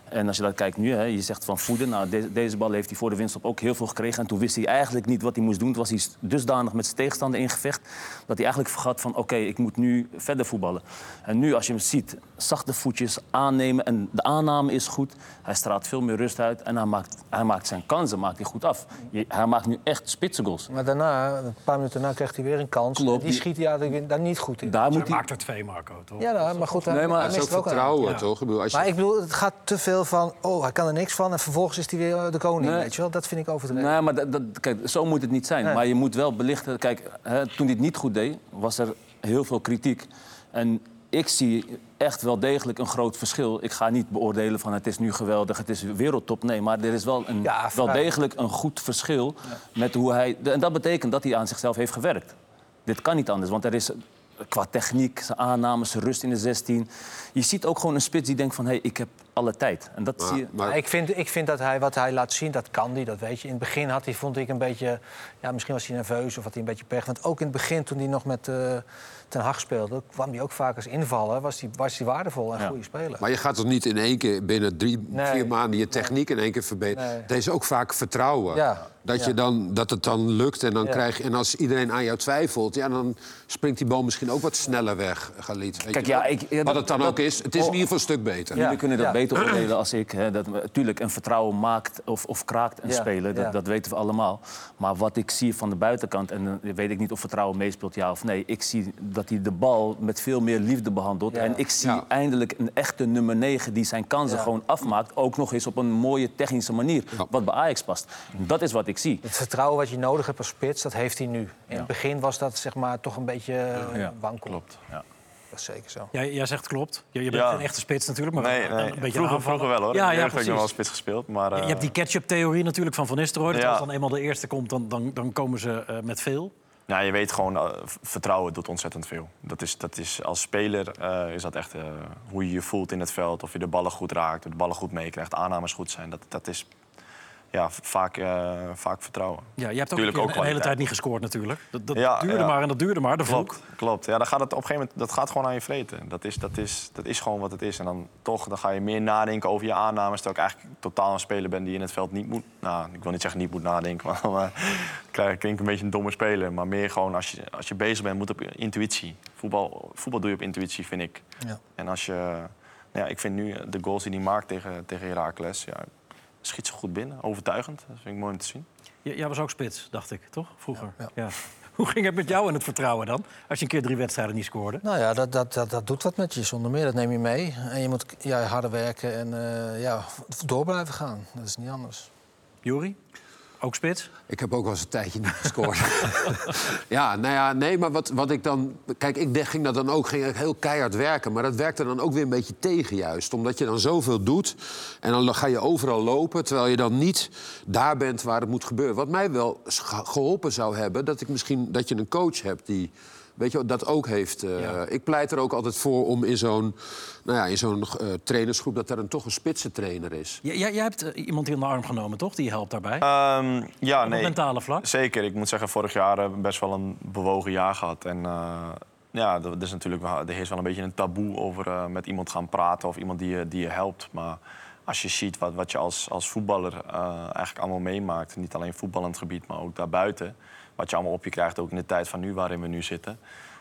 en als je dat kijkt nu, hè, je zegt van voeden. Nou, deze, deze bal heeft hij voor de winststop ook heel veel gekregen. En toen wist hij eigenlijk niet wat hij moest doen. Toen was hij dusdanig met zijn tegenstander in gevecht... dat hij eigenlijk vergat van oké, ik moet nu verder voetballen. En nu, als je hem ziet, zachte voetjes aannemen... en de aanname is goed. Hij straalt veel meer rust uit. En hij maakt, hij maakt zijn kansen maakt hij goed af. Je- hij maakt nu echt spitse goals. Maar daarna, een paar minuten daarna, krijgt hij weer een kans. Klopt. Die schiet hij eigenlijk daar niet goed in. Daar moet Hij maakt er twee, Marco, toch? Ja, nou, maar goed, hij, Nee, maar hij is ook er vertrouwen, Ja. toch? Ik bedoel, als je, Maar ik bedoel, het gaat te veel van... oh, hij kan er niks van en vervolgens is hij weer eh, de koning, Nee. weet je wel? Dat vind ik overdreven. Nee, maar dat, dat, kijk, zo moet het niet zijn. Nee. Maar je moet wel belichten... Kijk, hè, toen hij het niet goed deed, was er heel veel kritiek. En ik zie echt wel degelijk een groot verschil. Ik ga niet beoordelen van het is nu geweldig, het is wereldtop. Nee, maar er is wel, een, Ja, wel degelijk een goed verschil met hoe hij... En dat betekent dat hij aan zichzelf heeft gewerkt. Dit kan niet anders, want er is qua techniek, zijn aannames, zijn rust in de 16. Je ziet ook gewoon een spits die denkt van... hé, hey, ik heb alle tijd. En dat zie je... Maar, ik, vind, ik vind dat hij wat hij laat zien, dat kan hij, dat weet je. In het begin had hij, vond ik een beetje... Ja, misschien was hij nerveus of had hij een beetje pech. Want ook in het begin, toen hij nog met eh, Ten Hag speelde... kwam hij ook vaak als invaller, was hij, was hij waardevol en Ja. goede speler. maar je gaat toch niet in één keer binnen drie, Nee. vier maanden je techniek in één keer verbeteren. Nee. Het is ook vaak vertrouwen. Ja, Dat, je ja. dan, dat het dan lukt en dan Ja. krijg je... En als iedereen aan jou twijfelt, ja, dan springt die bal misschien ook wat sneller weg, Galit. Weet Kijk, je ja, ik- ja, wat dat- het dan dat- ook is. Het is in Oh. ieder geval een stuk beter. Ja. Jullie kunnen dat ja. beter oordelen als ik. Hè, dat, natuurlijk, een vertrouwen maakt of, of kraakt een Ja, speler. Dat, ja. dat weten we allemaal. Maar wat ik zie van de buitenkant... en dan weet ik niet of vertrouwen meespeelt, ja of nee... ik zie dat hij de bal met veel meer liefde behandelt. Ja. En ik zie Ja. eindelijk een echte nummer 9... die zijn kansen Ja. gewoon afmaakt. Ook nog eens op een mooie technische manier. Ja. Wat bij Ajax past. Dat is wat ik zie. Het vertrouwen wat je nodig hebt als spits, dat heeft hij nu. In Ja. het begin was dat zeg maar, toch een beetje eh, Ja. wankel. Klopt. Dat is zeker zo. Jij, jij zegt klopt. Je, je bent Ja. geen echte spits natuurlijk, maar Nee, een, nee. een beetje vroeger, aanvaller. vroeger wel hoor. Ja, Ik ja, heb ik nog wel spits gespeeld. Maar, Je eh, hebt die ketchup-theorie natuurlijk van Van Nistelrooy. Dat Ja. als dan eenmaal de eerste komt, dan, dan, dan komen ze eh, met veel. Ja, je weet gewoon, eh, vertrouwen doet ontzettend veel. Dat is, dat is, als speler eh, is dat echt eh, hoe je je voelt in het veld. Of je de ballen goed raakt, of de ballen goed meekrijgt, aannames goed zijn. Dat, dat is ja, vaak, eh, vaak vertrouwen. Ja, je hebt ook, Tuurlijk ook een hele tijd niet gescoord natuurlijk. Dat, dat Ja, duurde ja. maar en dat duurde maar, de vloek. Klopt, klopt. Ja, dan gaat het op een gegeven moment dat gaat gewoon aan je vreten. Dat is, dat, is, dat is gewoon wat het is. En dan toch dan ga je meer nadenken over je aannames. Terwijl ik eigenlijk totaal een speler ben die in het veld niet moet... Nou, ik wil niet zeggen niet moet nadenken. Maar, maar ik klink een beetje een domme speler. Maar meer gewoon als je, als je bezig bent, moet op intuïtie. Voetbal, voetbal doe je op intuïtie, vind ik. Ja. En als je... Nou ja, ik vind nu de goals die hij maakt tegen, tegen Heracles... Ja, schiet ze goed binnen, overtuigend. Dat vind ik mooi om te zien. J- Jij was ook spits, dacht ik, toch? Vroeger. Ja, Ja. Hoe ging het met jou en het vertrouwen dan? Als je een keer drie wedstrijden niet scoorde. Nou ja, dat, dat, dat, dat doet wat met je zonder meer. Dat neem je mee. En je moet ja, harder werken en eh, ja, door blijven gaan. Dat is niet anders. Jori? Ook spits? Ik heb ook wel eens een tijdje niet gescoord. ja, nou ja, nee, maar wat, wat ik dan... Kijk, ik ging dat dan ook ging heel keihard werken. Maar dat werkte dan ook weer een beetje tegen juist. Omdat je dan zoveel doet en dan ga je overal lopen... terwijl je dan niet daar bent waar het moet gebeuren. Wat mij wel geholpen zou hebben... dat, ik misschien, dat je een coach hebt die... Weet je, dat ook heeft. eh, Ja. Ik pleit er ook altijd voor om in zo'n nou ja, in zo'n eh, trainersgroep... dat er een, toch een spitse trainer is. J- jij, jij hebt eh, iemand in de arm genomen, toch? Die helpt daarbij. Ehm, ja, Op nee. mentale vlak. Zeker. Ik moet zeggen, vorig jaar hebben we best wel een bewogen jaar gehad. En eh, ja, er is natuurlijk wel, er heerst wel een beetje een taboe over eh, met iemand gaan praten of iemand die je, die je helpt. Maar als je ziet wat, wat je als, als voetballer eh, eigenlijk allemaal meemaakt, niet alleen voetballend gebied, maar ook daarbuiten, wat je allemaal op je krijgt, ook in de tijd van nu waarin we nu zitten,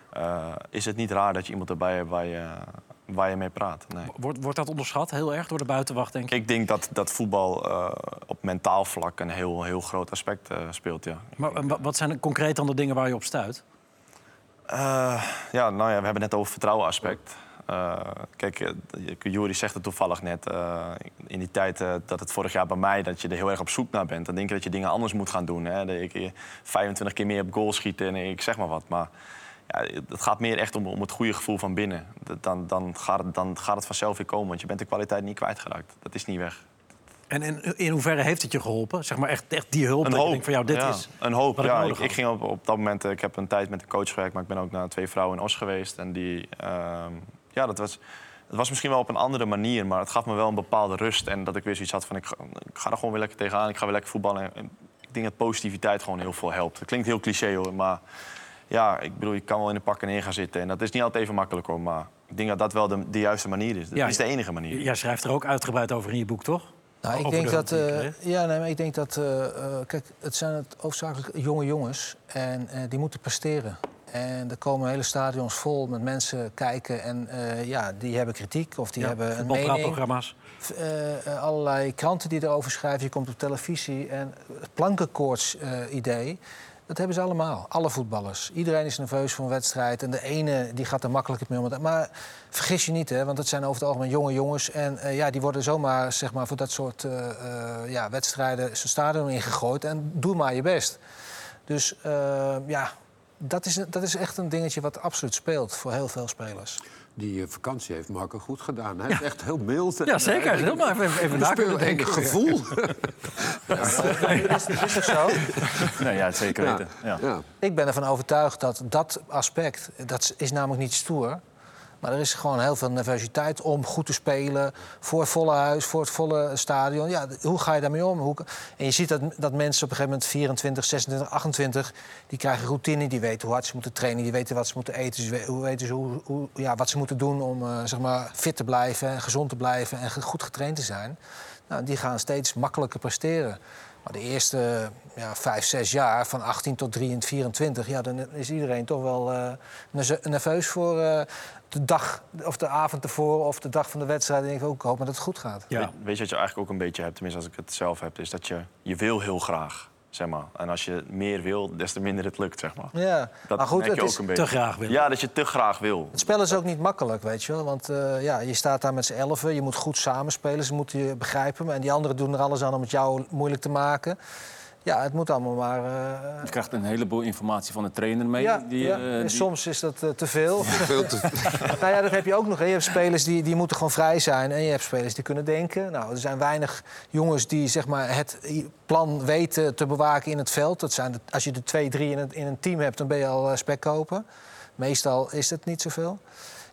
eh, is het niet raar dat je iemand erbij hebt waar je, waar je mee praat. Nee. Wordt, wordt dat onderschat heel erg door de buitenwacht, denk ik? Ik denk dat, dat voetbal eh, op mentaal vlak een heel, heel groot aspect eh, speelt, ja. Maar wa- wat zijn concreet dan de dingen waar je op stuit? Ja, nou ja, we hebben het net over vertrouwen Eh, kijk, eh, Juri zegt het toevallig net. eh, in die tijd dat het vorig jaar bij mij, dat je er heel erg op zoek naar bent. Dan denk je dat je dingen anders moet gaan doen. Hè? Ik eh, 25 keer meer op goal schieten en ik zeg maar wat. Maar ja, het gaat meer echt om, om het goede gevoel van binnen. Dan, dan, gaat het, dan gaat het vanzelf weer komen, want je bent de kwaliteit niet kwijtgeraakt. Dat is niet weg. En in, in hoeverre heeft het je geholpen? Zeg maar echt, echt die hulp. Een hoop. denkt van jou, dit ja, is een hoop. ja, ik, ging op, op dat moment. Ik heb een tijd met een coach gewerkt, maar ik ben ook naar twee vrouwen in Os geweest. En die, ehm, ja, dat was, het was misschien wel op een andere manier, maar het gaf me wel een bepaalde rust. En dat ik weer zoiets had van, ik ga, ik ga er gewoon weer lekker tegenaan. Ik ga weer lekker voetballen. En ik denk dat positiviteit gewoon heel veel helpt. Het klinkt heel cliché hoor, maar ja, ik bedoel, je kan wel in de pakken neer gaan zitten. En dat is niet altijd even makkelijk hoor, maar ik denk dat dat wel de, de juiste manier is. Dat Ja, is de enige manier. Jij schrijft er ook uitgebreid over in je boek, toch? Nou, ik denk de dat, eh, ja, nee, maar ik denk dat, eh, eh, kijk, het zijn het hoofdzakelijk jonge jongens en eh, die moeten presteren. En er komen hele stadions vol met mensen kijken en eh, ja, die hebben kritiek of die Ja, hebben een mening. voetbalpraatprogramma's. Eh, eh, allerlei kranten die erover schrijven, je komt op televisie en het plankenkoorts-idee. dat hebben ze allemaal, alle voetballers. Iedereen is nerveus voor een wedstrijd en de ene die gaat er makkelijker mee om. Maar vergis je niet, hè, want het zijn over het algemeen jonge jongens. En ja, die worden zomaar zeg maar, voor dat soort ja, wedstrijden zijn stadion ingegooid. En doe maar je best. Dus ja, dat, is, dat is echt een dingetje wat absoluut speelt voor heel veel spelers. Die eh, vakantie heeft Marco goed gedaan. Hij is echt heel mild. en- Ja, zeker. Hij is helemaal even, even Een gevoel. Is, is dat zo? Nee, ja, zeker Ja. weten. Ja. Ja. Ik ben ervan overtuigd dat dat aspect, dat is namelijk niet stoer. Maar er is gewoon heel veel nervositeit om goed te spelen. Voor het volle huis, voor het volle stadion. Ja, hoe ga je daarmee om? Hoe, en je ziet dat, dat mensen op een gegeven moment 24, 26, 28... die krijgen routine, die weten hoe hard ze moeten trainen... die weten wat ze moeten eten, hoe weten ze hoe, hoe, ja, wat ze moeten doen... om eh, zeg maar, fit te blijven, en gezond te blijven en goed getraind te zijn. Nou, die gaan steeds makkelijker presteren. Maar de eerste ja, vijf, zes jaar, van 18 tot 23, 24... Ja, dan is iedereen toch wel nerve- nerveus voor eh, de dag of de avond ervoor... of de dag van de wedstrijd. En ik denk, ook, ik hoop dat het goed gaat. Ja. Weet, weet je wat je eigenlijk ook een beetje hebt, tenminste als ik het zelf heb, is dat je, je wil heel graag, zeg maar. En als je meer wil, des te minder het lukt, zeg maar. Ja, Dat maar goed, merk je het, ook is, een beetje. Te graag willen. Ja, dat je te graag wil. het spel is ook niet makkelijk, weet je wel. Want eh, ja, je staat daar met z'n elfen, je moet goed samenspelen. Ze moeten je begrijpen. En die anderen doen er alles aan om het jou moeilijk te maken. Ja, het moet allemaal maar... eh, Je krijgt een heleboel informatie van de trainer mee. ja, die, ja. eh, die- soms is dat eh, te veel. Veel te... nou ja, dat heb je ook nog. hè. Je hebt spelers die, die moeten gewoon vrij zijn. En je hebt spelers die kunnen denken. Nou, er zijn weinig jongens die zeg maar, het plan weten te bewaken in het veld. Dat zijn de- als je er twee, drie in, het, in een team hebt, dan ben je al eh, spekkoper. Meestal is het niet zoveel.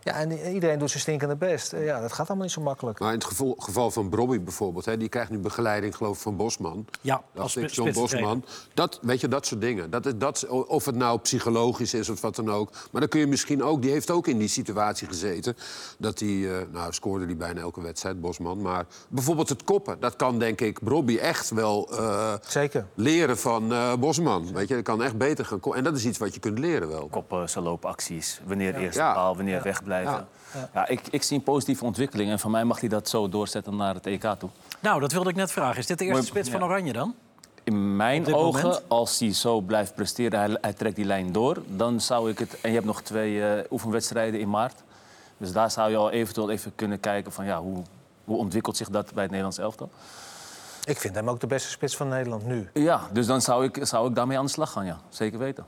Ja, en iedereen doet zijn stinkende best. Eh, Ja, dat gaat allemaal niet zo makkelijk. Maar in het geval, geval van Brobby bijvoorbeeld, hè, die krijgt nu begeleiding geloof ik, van Bosman. Ja, Dacht als John spitsentrainer. Bosman. Dat, weet je, dat soort dingen. Dat, is- dat, is- of het nou psychologisch is of wat dan ook. Maar dan kun je misschien ook, die heeft ook in die situatie gezeten. Dat hij, eh, nou scoorde die bijna elke wedstrijd, Bosman. Maar bijvoorbeeld het koppen, dat kan denk ik Brobby echt wel eh, Zeker. leren van eh, Bosman. Weet je, dat kan echt beter gaan koppen. En dat is iets wat je kunt leren wel. koppen, ze loopacties, wanneer eerst Ja. paal, wanneer wegblijven. Ja. ik, ik zie een positieve ontwikkeling en van mij mag hij dat zo doorzetten naar het EK toe. Nou, dat wilde ik net vragen. Is dit de eerste spits van ja. Oranje dan? In mijn ogen, moment? als hij zo blijft presteren, hij, hij trekt die lijn door, dan zou ik het. En je hebt nog twee eh, oefenwedstrijden in maart. Dus daar zou je al eventueel even kunnen kijken van ja, hoe, hoe ontwikkelt zich dat bij het Nederlands elftal. Ik vind hem ook de beste spits van Nederland nu. Ja, dus dan zou ik, zou ik daarmee aan de slag gaan, ja. Zeker weten.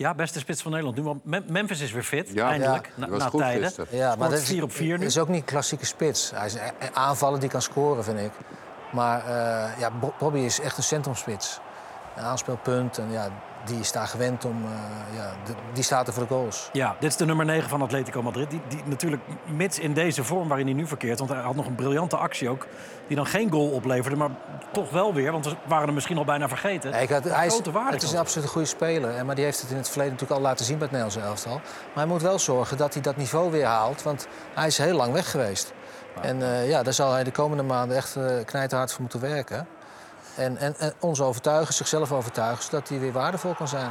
Ja, beste spits van Nederland nu. Want Memphis is weer fit, Ja. eindelijk, Ja, na, tijden. gisteren. Ja, Scoort dat is, 4 op 4 nu. is ook niet een klassieke spits. Hij is een aanvaller die kan scoren, vind ik. Maar eh, ja, Bo- Bobby is echt een centrumspits. Een aanspeelpunt. En ja, die is daar gewend om... eh, ja, de- die staat er voor de goals. Ja, dit is de nummer 9 van Atletico Madrid. Die, die natuurlijk mits in deze vorm waarin hij nu verkeert... want hij had nog een briljante actie ook... die dan geen goal opleverde, maar toch wel weer... want we waren hem misschien al bijna vergeten. Nee, ik had- hij is, grote waarde het is een absoluut goede speler. En, maar die heeft het in het verleden natuurlijk al laten zien bij het Nederlandse elftal. Maar hij moet wel zorgen dat hij dat niveau weer haalt. Want hij is heel lang weg geweest. En eh, ja, daar zal hij de komende maanden echt eh knijterhard voor moeten werken. En, en, en ons overtuigen, zichzelf overtuigen, zodat hij weer waardevol kan zijn.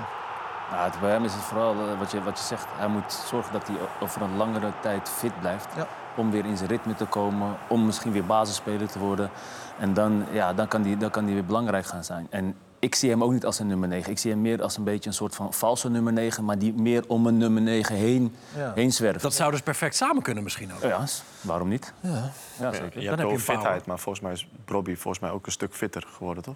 Nou, het, bij hem is het vooral eh, wat, je, wat je zegt. Hij moet zorgen dat hij over een langere tijd fit blijft. Ja. Om weer in zijn ritme te komen. Om misschien weer basisspeler te worden. En dan, ja, dan, kan hij, dan kan hij weer belangrijk gaan zijn. En ik zie hem ook niet als een nummer 9. Ik zie hem meer als een beetje een soort van valse nummer 9. Maar die meer om een nummer 9 heen, Ja. heen zwerft. Dat zou dus perfect samen kunnen misschien ook. Ja, waarom niet? Ja. Ja, Ja, zeker. je Dan hebt heb je wel power. fitheid, maar volgens mij is Robbie volgens mij ook een stuk fitter geworden, toch?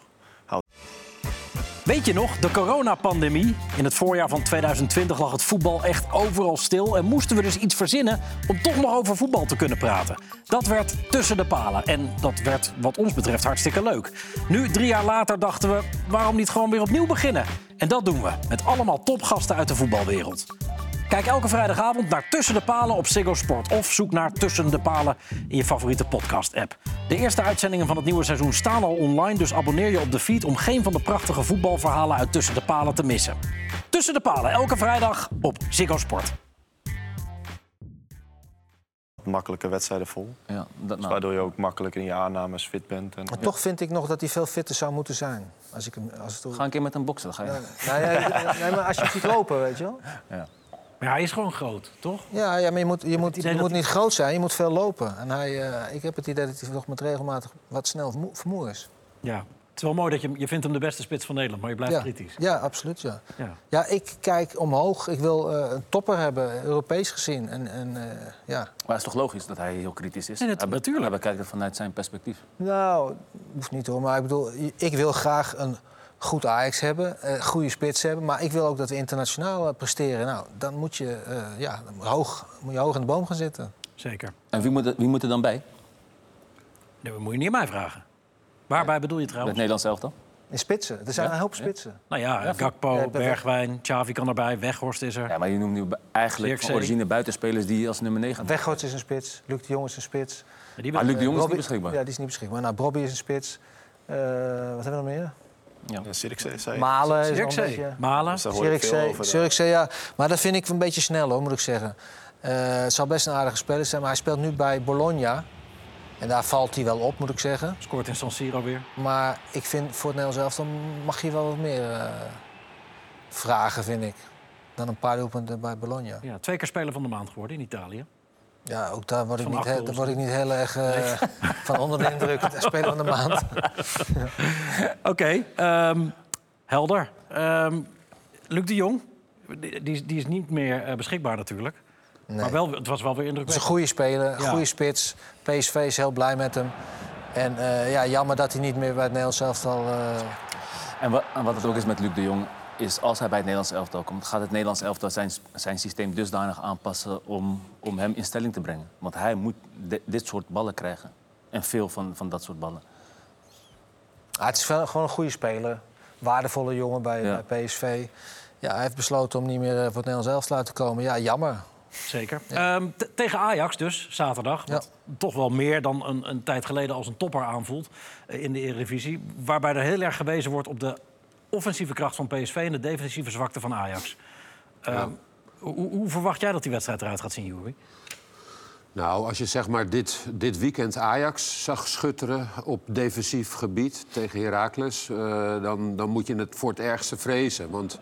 Weet je nog, de coronapandemie? In het voorjaar van 2020 lag het voetbal echt overal stil... en moesten we dus iets verzinnen om toch nog over voetbal te kunnen praten. Dat werd tussen de palen en dat werd wat ons betreft hartstikke leuk. Nu, drie jaar later, dachten we, waarom niet gewoon weer opnieuw beginnen? En dat doen we, met allemaal topgasten uit de voetbalwereld. Kijk elke vrijdagavond naar Tussen de Palen op Ziggo Sport. Of zoek naar Tussen de Palen in je favoriete podcast-app. De eerste uitzendingen van het nieuwe seizoen staan al online... dus abonneer je op de feed om geen van de prachtige voetbalverhalen... uit Tussen de Palen te missen. Tussen de Palen, elke vrijdag op Ziggo Sport. Makkelijke wedstrijden vol. Ja, dat, Dus nou, waardoor je ook makkelijker in je aannames fit bent. En, Maar toch vind ik nog dat hij veel fitter zou moeten zijn. Als ik hem, als het... Ga een keer met hem boksen. Dan ga je... Nou ja, nee, maar als je ziet lopen, weet je wel. Maar hij is gewoon groot, toch? Ja, ja maar je moet, je moet, je moet niet groot zijn, je moet veel lopen. En hij, eh, ik heb het idee dat hij nog met regelmatig wat snel vermoe- is. Ja. Het is wel mooi dat je, je vindt hem de beste spits van Nederland... maar je blijft Ja, kritisch. ja, absoluut, ja. Ja. Ja, ik kijk omhoog. Ik wil eh, een topper hebben, Europees gezien. En, en eh, ja, Maar het is toch logisch dat hij heel kritisch is? Nee, dat- Hij be- natuurlijk. Hij bekijkt het vanuit zijn perspectief. nou, hoeft niet hoor. Maar ik bedoel, ik wil graag een goed Ajax hebben, eh, goede spits hebben. Maar ik wil ook dat we internationaal eh, presteren. Nou, dan moet je, eh, ja, dan moet je hoog, moet je hoog in de boom gaan zitten. Zeker. En wie moet, er, wie moet er dan bij? Dat moet je niet aan mij vragen. Waarbij bedoel je Met trouwens? Nederlands elftal? In spitsen. Er zijn Ja? een hoop spitsen. Nou ja, Ja, Gakpo, ja, Bergwijn, Xavi kan erbij, Weghorst is er. Ja, maar je noemt nu eigenlijk van origine buitenspelers die als nummer 9. Weghorst is een spits. Luc de Jong is een spits. Die Maar Luc de Jong is niet beschikbaar. Ja, die is niet beschikbaar. Nou, Bobby is een spits. Eh, wat hebben we nog meer? Ja, Zirkzee, zei je. Malen Zirkzee, beetje... Malen. Dus Zirkzee. Zirkzee, ja. Maar dat vind ik een beetje snel, hoor, moet ik zeggen. Eh, het zal best een aardige speler zijn, maar hij speelt nu bij Bologna. En daar valt hij wel op, moet ik zeggen. Scoort in San Siro weer. Maar ik vind voor het Nederlands elftal mag je wel wat meer eh, vragen, vind ik. Dan een paar doelpunten bij Bologna. Ja, twee keer speler van de maand geworden in Italië. Ja, ook daar word ik, Van niet, daar word ik niet heel erg eh, van onder de indruk. Speler van de maand. Oké, ehm, helder. Ehm, Luc de Jong, die, die is- niet meer eh, beschikbaar natuurlijk. Nee. Maar wel, het was wel weer Het is een indrukwekkend. goede speler, een Ja. goede spits. PSV is heel blij met hem. En eh, ja, jammer dat hij niet meer bij het Nederlands elftal... eh, En, wa- en wat het ook is met Luc de Jong, is als hij bij het Nederlands elftal komt, gaat het Nederlands elftal zijn, zijn systeem dusdanig aanpassen om, om hem in stelling te brengen. Want hij moet di- dit soort ballen krijgen. En veel van, van dat soort ballen. Ah, het is wel gewoon een goede speler. Waardevolle jongen bij, Ja. bij PSV. Ja, hij heeft besloten om niet meer eh, voor het Nederlands elftal uit te komen. Ja, jammer. Zeker. Ehm, tegen Ajax dus, zaterdag. Wat toch wel meer dan een, een tijd geleden als een topper aanvoelt eh, in de Eredivisie. Waarbij er heel erg gewezen wordt op de offensieve kracht van PSV... en de defensieve zwakte van Ajax. Ehm, hoe, hoe verwacht jij dat die wedstrijd eruit gaat zien, Jury? Nou, als je zeg maar dit, dit weekend Ajax zag schutteren op defensief gebied tegen Heracles... eh, dan, dan moet je het voor het ergste vrezen. Want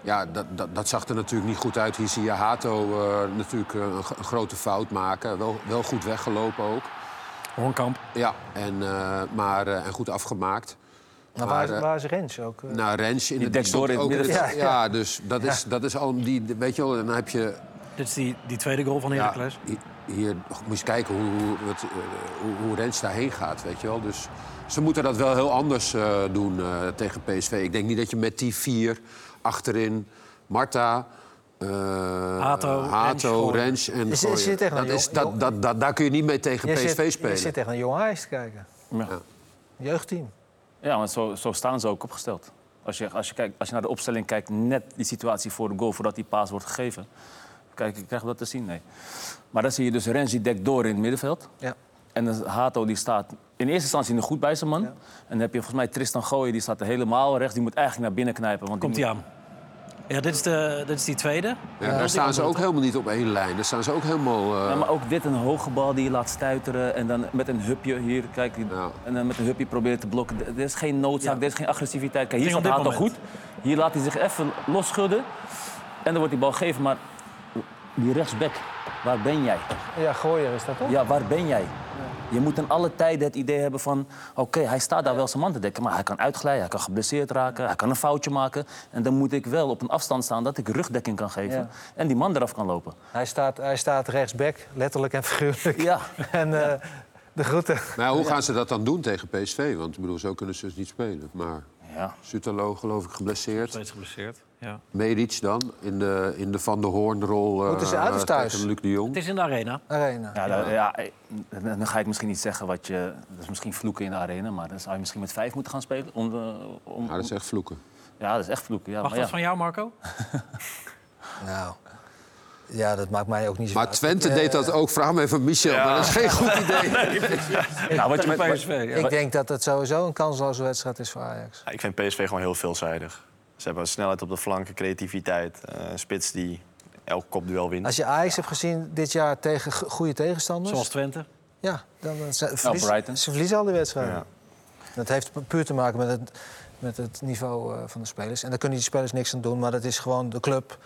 ja, dat, dat, dat zag er natuurlijk niet goed uit. Hier zie je Hato eh, natuurlijk eh, een, grote fout maken. Wel, wel goed weggelopen ook. Hoornkamp. Ja, en, maar, en goed afgemaakt. Maar, Maar, waar, eh, waar is Rens ook? eh? Nou, Rens in dekt door in het middenveld. Ja, Ja, ja. dus dat is, dat is al die, weet je wel, dan heb je Dit is die, die tweede goal van ja, Heracles. hi- hier moet je eens kijken hoe, hoe, wat, eh, hoe, hoe Rens daarheen gaat, weet je wel. Dus ze moeten dat wel heel anders eh, doen eh, tegen PSV. Ik denk niet dat je met die vier achterin, Marta, eh, Hato, Rens, Hato. Rens en Je zit- Gooien. je zit tegen een dat is, dat, dat, dat, Daar kun je niet mee tegen je, PSV zit, spelen. je zit tegen een jong Ajax te kijken. Ja. Jeugdteam. Ja, want zo, zo staan ze ook opgesteld. Als je, als, je kijkt, als je naar de opstelling kijkt, net die situatie voor de goal, voordat die paas wordt gegeven. Kijk, krijgen we dat te zien? Nee. Maar dan zie je dus Rens die dekt door in het middenveld. Ja. En dan Hato die staat in eerste instantie nog goed bij zijn man. En dan heb je volgens mij Tristan Gooien, die staat er helemaal rechts. Die moet eigenlijk naar binnen knijpen. Want die Komt hij moet- aan. Ja, dit is, de, dit is die tweede. Ja, daar staan ze ook helemaal niet op één lijn. Daar staan ze ook helemaal... eh, Ja, maar ook dit, een hoge bal die je laat stuiteren. En dan met een hupje hier, kijk. Ja. En dan met een hupje proberen te blokken. Er is geen noodzaak, er is geen agressiviteit. Kijk, hier staat dit Hato goed. Hier laat hij zich even losschudden. En dan wordt die bal gegeven. Maar die rechtsback, waar ben jij? Ja, Gooier is dat toch? Ja, waar ben jij? Je moet in alle tijden het idee hebben van... oké, hij staat daar wel zijn man te dekken... maar hij kan uitglijden, hij kan geblesseerd raken... hij kan een foutje maken. En dan moet ik wel op een afstand staan dat ik rugdekking kan geven... Ja. en die man eraf kan lopen. Hij staat, hij staat rechtsback, letterlijk en figuurlijk. Ja. En eh, de groeten. Maar ja, hoe gaan ze dat dan doen tegen PSV? Want ik bedoel, zo kunnen ze dus niet spelen. Maar ja. Sutalo geloof ik geblesseerd. Steeds geblesseerd. Ja. Medic dan, in de, in de Van der Hoorn-rol. eh, Moeten ze uit of thuis? tegen Luc de Jong. Het is in de arena. Arena. Ja, dan, ja, eh, dan dan ga ik misschien niet zeggen wat je... Dat is misschien vloeken in de arena, maar dan zou je misschien met vijf moeten gaan spelen. Om, eh, om, Ja, dat is echt vloeken. ja, dat is echt vloeken. Ja, Mag maar dat ja. van jou, Marco? Nou, ja, dat maakt mij ook niet zo Maar uit. Twente Ik, eh, deed dat ook. Vraag me even Michel, maar dat is geen goed idee. Nou, wat je met, PSV, ja. Ik denk dat het sowieso een kansloze wedstrijd is voor Ajax. Ja, ik vind PSV gewoon heel veelzijdig. Ze hebben snelheid op de flanken, creativiteit. eh, een spits die elk kopduel wint. Als je Ajax hebt gezien dit jaar tegen goede tegenstanders... Zoals Twente. Ja, dan, dan ze, verlies- Brighton. ze verliezen al die wedstrijden. Ja. Dat heeft pu- puur te maken met het, met het niveau eh, van de spelers. En daar kunnen die spelers niks aan doen. Maar dat is gewoon de club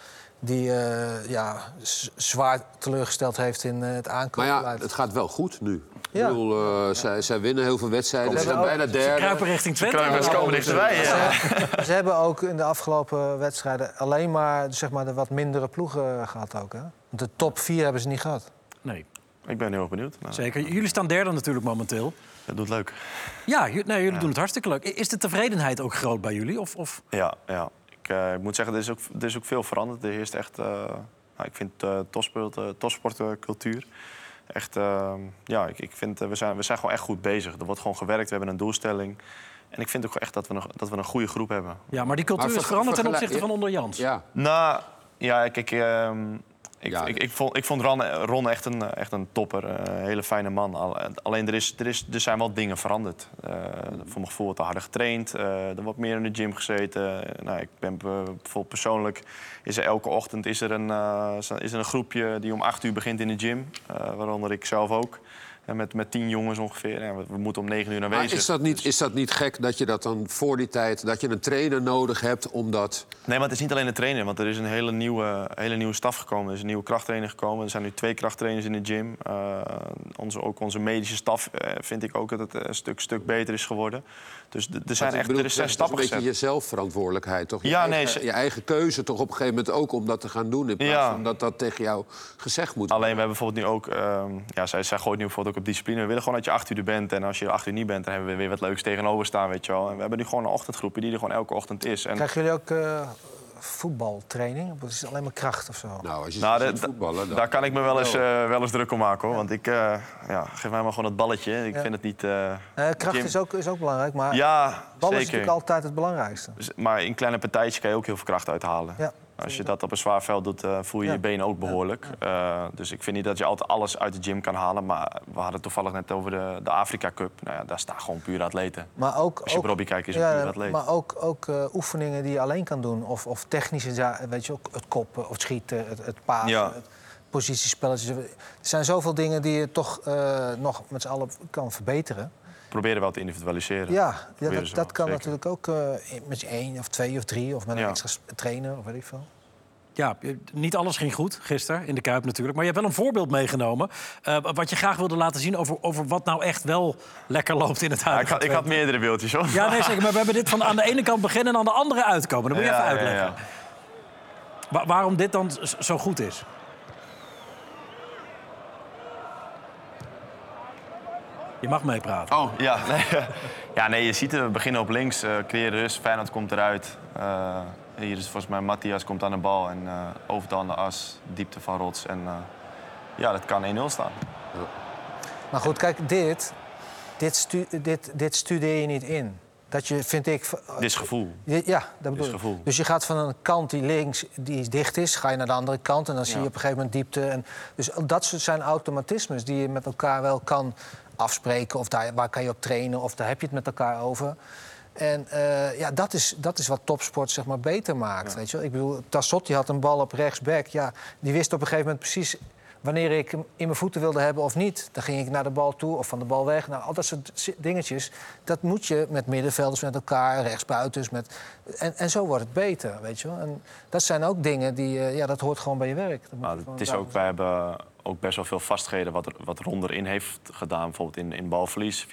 die eh, ja, zwaar teleurgesteld heeft in eh, het Maar aankoopbeleid. ja, het gaat wel goed nu. Ja. Ik bedoel, eh, zij, zij winnen heel veel wedstrijden. Ze Ze zijn hebben bijna derde. Kruipen richting Twente. Kruipen, ze komen dichterbij, ja. Ze hebben ook in de afgelopen wedstrijden alleen maar, zeg maar de wat mindere ploegen gehad ook. Hè? Want de top vier hebben ze niet gehad. Nee. ik ben heel erg benieuwd. Nou, Zeker. Jullie staan derde natuurlijk momenteel. Dat doet leuk. Ja, nee, jullie doen het hartstikke leuk. Is de tevredenheid ook groot bij jullie? Of, of... Ja, ja. Ik, eh, ik moet zeggen, er is, ook, er is ook veel veranderd. Er heerst echt, eh, nou, ik vind eh topsport, eh, topsportcultuur. Echt, eh, ja, ik, ik vind, we, zijn, we zijn gewoon echt goed bezig. Er wordt gewoon gewerkt, we hebben een doelstelling. En ik vind ook echt dat we, nog, dat we een goede groep hebben. Ja, maar die cultuur Maar is ver- veranderd ten opzichte van onder Jans. Ja, Nou, ja, kijk, ehm, ik, Ja, ik, ik, vond, ik vond Ron, Ron echt, een, echt een topper. eh, Een hele fijne man. Al- Alleen er, is, er, is, er zijn wel dingen veranderd. Eh, voor mijn gevoel wat harder getraind. eh, er wordt meer in de gym gezeten. Eh, nou, ik ben eh, bijvoorbeeld persoonlijk... is er elke ochtend is er, een, eh, is er een groepje die om acht uur begint in de gym. eh, waaronder ik zelf ook. Met, met tien jongens ongeveer. Ja, we, moeten om negen uur maar aanwezig. is dat, niet, is dat niet gek dat je dat dan voor die tijd... dat je een trainer nodig hebt om dat... Nee, maar het is niet alleen de trainer. Want er is een hele nieuwe, hele nieuwe staf gekomen. Er is een nieuwe krachttrainer gekomen. Er zijn nu twee krachttrainers in de gym. Eh, onze, ook onze medische staf eh, vind ik ook dat het een stuk, stuk beter is geworden. Dus er zijn echt bedoel, er zijn het stappen is een beetje je zelfverantwoordelijkheid, toch? Je, Ja, nee, ze- je eigen keuze toch op een gegeven moment ook om dat te gaan doen... in plaats Ja. van dat dat tegen jou gezegd moet Alleen we hebben bijvoorbeeld nu ook... ehm, ja, zij, zij gooit nu bijvoorbeeld ook op discipline. We willen gewoon dat je acht uur er bent. En als je acht uur niet bent, dan hebben we weer wat leuks tegenover staan, weet je wel. En we hebben nu gewoon een ochtendgroepje die er gewoon elke ochtend is. En, Krijgen jullie ook eh, voetbaltraining? Of is het alleen maar kracht of zo? Nou, als je Nou, de- voetballen... dan- Daar kan ik me wel eens, eh, wel eens druk om maken, hoor. Want ik... eh, ja, geef mij maar gewoon dat balletje. Ik Ja. vind het niet... eh, Eh, kracht gym- is ook, is ook belangrijk, maar Ja, bal is natuurlijk altijd het belangrijkste. Dus- Maar in kleine partijtjes kan je ook heel veel kracht uithalen. Ja. Als je dat op een zwaar veld doet, eh, voel je Ja. je benen ook behoorlijk. Eh, dus ik vind niet dat je altijd alles uit de gym kan halen. Maar we hadden het toevallig net over de, de Afrika Cup. Nou ja, daar staan gewoon pure atleten. Maar ook, Als je op Robbie kijkt, is het pure atleet. maar ook, ook eh, oefeningen die je alleen kan doen. Of, of technische weet je, ook het koppen of het schieten, het, het pasen, het positiespelletjes. Er zijn zoveel dingen die je toch nog met z'n allen kan verbeteren. Proberen wel te individualiseren. Ja, ja dat, kan zeker. natuurlijk ook eh, met je één of twee of drie... of met een Ja. extra trainer of weet ik veel. Ja, je- niet alles ging goed gisteren in de Kuip natuurlijk. Maar je hebt wel een voorbeeld meegenomen. eh, wat je graag wilde laten zien over, over wat nou echt wel lekker loopt in het Ja, huidige ik, had, ik had meerdere beeldjes, hoor. Ja, nee, zeker. Maar we hebben dit van aan de ene kant beginnen en aan de andere uitkomen. Dat moet je Ja, even uitleggen. ja. Wa- waarom dit dan zo goed is. Je mag meepraten. Oh, ja. Nee, ja, nee, je ziet het. We beginnen op links, eh creëren rust. Feyenoord komt eruit. Eh, hier is volgens mij Matthias komt aan de bal. En eh overtal aan de as, diepte van Rots. En eh, ja, dat kan 1-0 staan. Maar goed, kijk, dit, dit, stu- dit, dit studeer je niet in. Dat je, vind ik... Dit is gevoel. Ja, dat bedoel is ik. gevoel. Dus je gaat van een kant die links die dicht is, ga je naar de andere kant en dan zie je op een gegeven moment diepte. En, dus dat soort zijn automatismes die je met elkaar wel kan afspreken. Of daar, waar kan je op trainen, of daar heb je het met elkaar over. En eh, ja, dat is, dat is wat topsport zeg maar, beter maakt. Weet je wel? Ik bedoel, Tassotti had een bal op rechtsback. Ja, die wist op een gegeven moment precies wanneer ik hem in mijn voeten wilde hebben of niet. Dan ging ik naar de bal toe of van de bal weg. Nou, al dat soort dingetjes, dat moet je met middenvelders met elkaar, rechtsbuitens. Met... En, en zo wordt het beter, weet je wel. En dat zijn ook dingen die, eh, ja, dat hoort gewoon bij je werk. Dat Nou, het is ook, wij hebben ook best wel veel vastheden wat, er- wat Ron erin heeft gedaan. Bijvoorbeeld in, in balverlies, 4-5-1,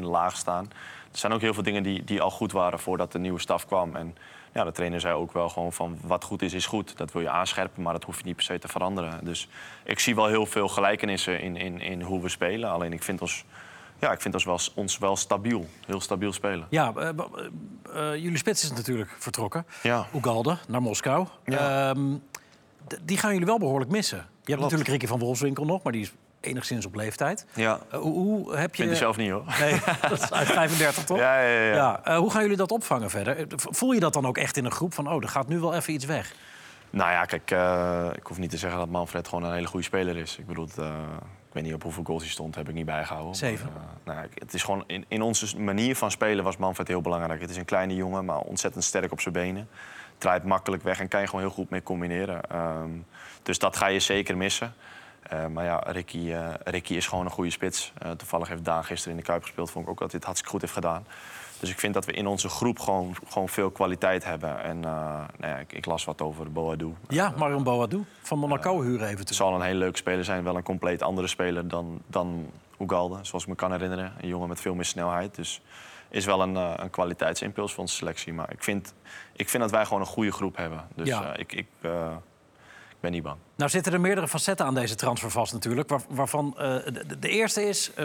laag staan. Er zijn ook heel veel dingen die, die al goed waren voordat de nieuwe staf kwam. En ja, de trainer zei ook wel gewoon van wat goed is, is goed. Dat wil je aanscherpen, maar dat hoef je niet per se te veranderen. Dus ik zie wel heel veel gelijkenissen in, in, in hoe we spelen. Alleen ik vind ons, ja, ik vind ons, wel, ons wel stabiel, heel stabiel spelen. Ja, eh, eh, eh, jullie spits is natuurlijk vertrokken. Ja. Oegalde naar Moskou. Ja. Ehm, die gaan jullie wel behoorlijk missen. Je hebt natuurlijk Ricky van Wolfswinkel nog, maar die is enigszins op leeftijd. Ja. Eh, hoe, heb je... Vindt hij zelf niet hoor. Nee, dat is uit 35 toch? Ja, ja, ja. Ja, eh, hoe gaan jullie dat opvangen verder? Eh, Voel je dat dan ook echt in een groep van... oh, er gaat nu wel even iets weg? Nou ja, kijk, ik hoef niet te zeggen dat Manfred gewoon een hele goede speler is. Ik bedoel, ik weet niet op hoeveel goals hij stond, heb ik niet bijgehouden. Zeven. Maar, nou, ja, het is gewoon in, in onze manier van spelen was Manfred heel belangrijk. Het is een kleine jongen, maar ontzettend sterk op zijn benen. Draait makkelijk weg en kan je gewoon heel goed mee combineren. Ehm, dus dat ga je zeker missen. Eh, maar ja, Ricky, eh, Ricky is gewoon een goede spits. Eh, toevallig heeft Daan gisteren in de Kuip gespeeld. Vond ik ook dat hij het hartstikke goed heeft gedaan. Dus ik vind dat we in onze groep gewoon, gewoon veel kwaliteit hebben. En nou ja, ik, ik las wat over Boadu. Ja, Marion Boadou van Monaco huren Het eventueel. zal een hele leuke speler zijn. Wel een compleet andere speler dan, dan Ugalde, zoals ik me kan herinneren. Een jongen met veel meer snelheid. Dus is wel een, een kwaliteitsimpuls voor onze selectie. Maar ik vind, ik vind dat wij gewoon een goede groep hebben. Dus Ja. ik, ik, ik ben niet bang. Nou zitten er meerdere facetten aan deze transfer vast natuurlijk. waar- waarvan eh, de, de eerste is... eh,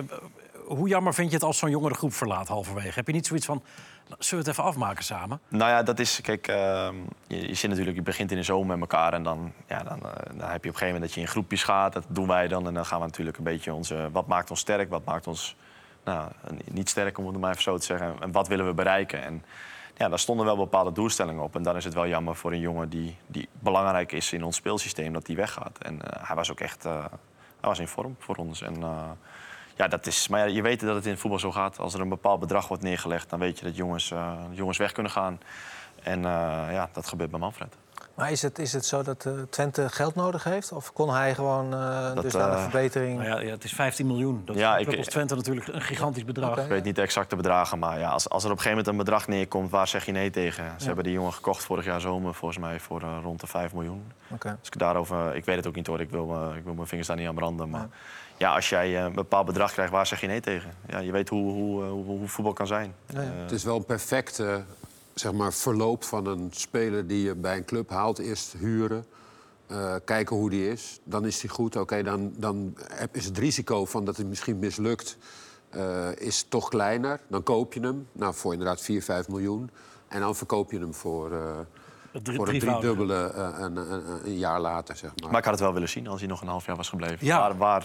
hoe jammer vind je het als zo'n jongen de groep verlaat halverwege? Heb je niet zoiets van, zullen we het even afmaken samen? Nou ja, dat is, kijk, ehm, je, je zit natuurlijk, je begint in de zomer met elkaar en dan, ja, dan, eh, dan heb je op een gegeven moment dat je in groepjes gaat. Dat doen wij dan en dan gaan we natuurlijk een beetje onze, wat maakt ons sterk, wat maakt ons nou, niet sterk om het maar even zo te zeggen, en wat willen we bereiken. En ja, daar stonden wel bepaalde doelstellingen op en dan is het wel jammer voor een jongen die, die belangrijk is in ons speelsysteem dat die weggaat. En eh, hij was ook echt, eh, hij was in vorm voor ons. En, eh, ja, dat is, maar ja, je weet dat het in het voetbal zo gaat. Als er een bepaald bedrag wordt neergelegd, dan weet je dat jongens, jongens weg kunnen gaan. En ja, dat gebeurt bij Manfred. Maar is het, is het zo dat eh, Twente geld nodig heeft? Of kon hij gewoon eh Dat, dus naar een eh, verbetering... Nou ja, ja, het is 15 miljoen. Dat Ja, is ik- Twente natuurlijk een gigantisch bedrag. Ik weet niet de exacte bedragen, maar ja, als, als er op een gegeven moment een bedrag neerkomt, waar zeg je nee tegen? Ze hebben die jongen gekocht vorig jaar zomer, volgens mij voor rond de 5 miljoen. Oké. Als ik daarover, ik weet het ook niet hoor, ik wil, ik wil mijn vingers daar niet aan branden. Maar ja, als jij een bepaald bedrag krijgt, waar zeg je nee tegen? Ja, je weet hoe, hoe, hoe, hoe voetbal kan zijn. Ja, ja. Het is wel een perfecte zeg maar, verloop van een speler die je bij een club haalt. Eerst huren, eh, kijken hoe die is. Dan is hij goed. Oké, dan, dan is het risico van dat het misschien mislukt eh, is toch kleiner. Dan koop je hem nou, voor inderdaad 4, 5 miljoen. En dan verkoop je hem voor, eh, drie- voor een driedubbele eh, een, een, een, jaar later, zeg maar. maar ik had het wel willen zien als hij nog een half jaar was gebleven. Ja. Waar,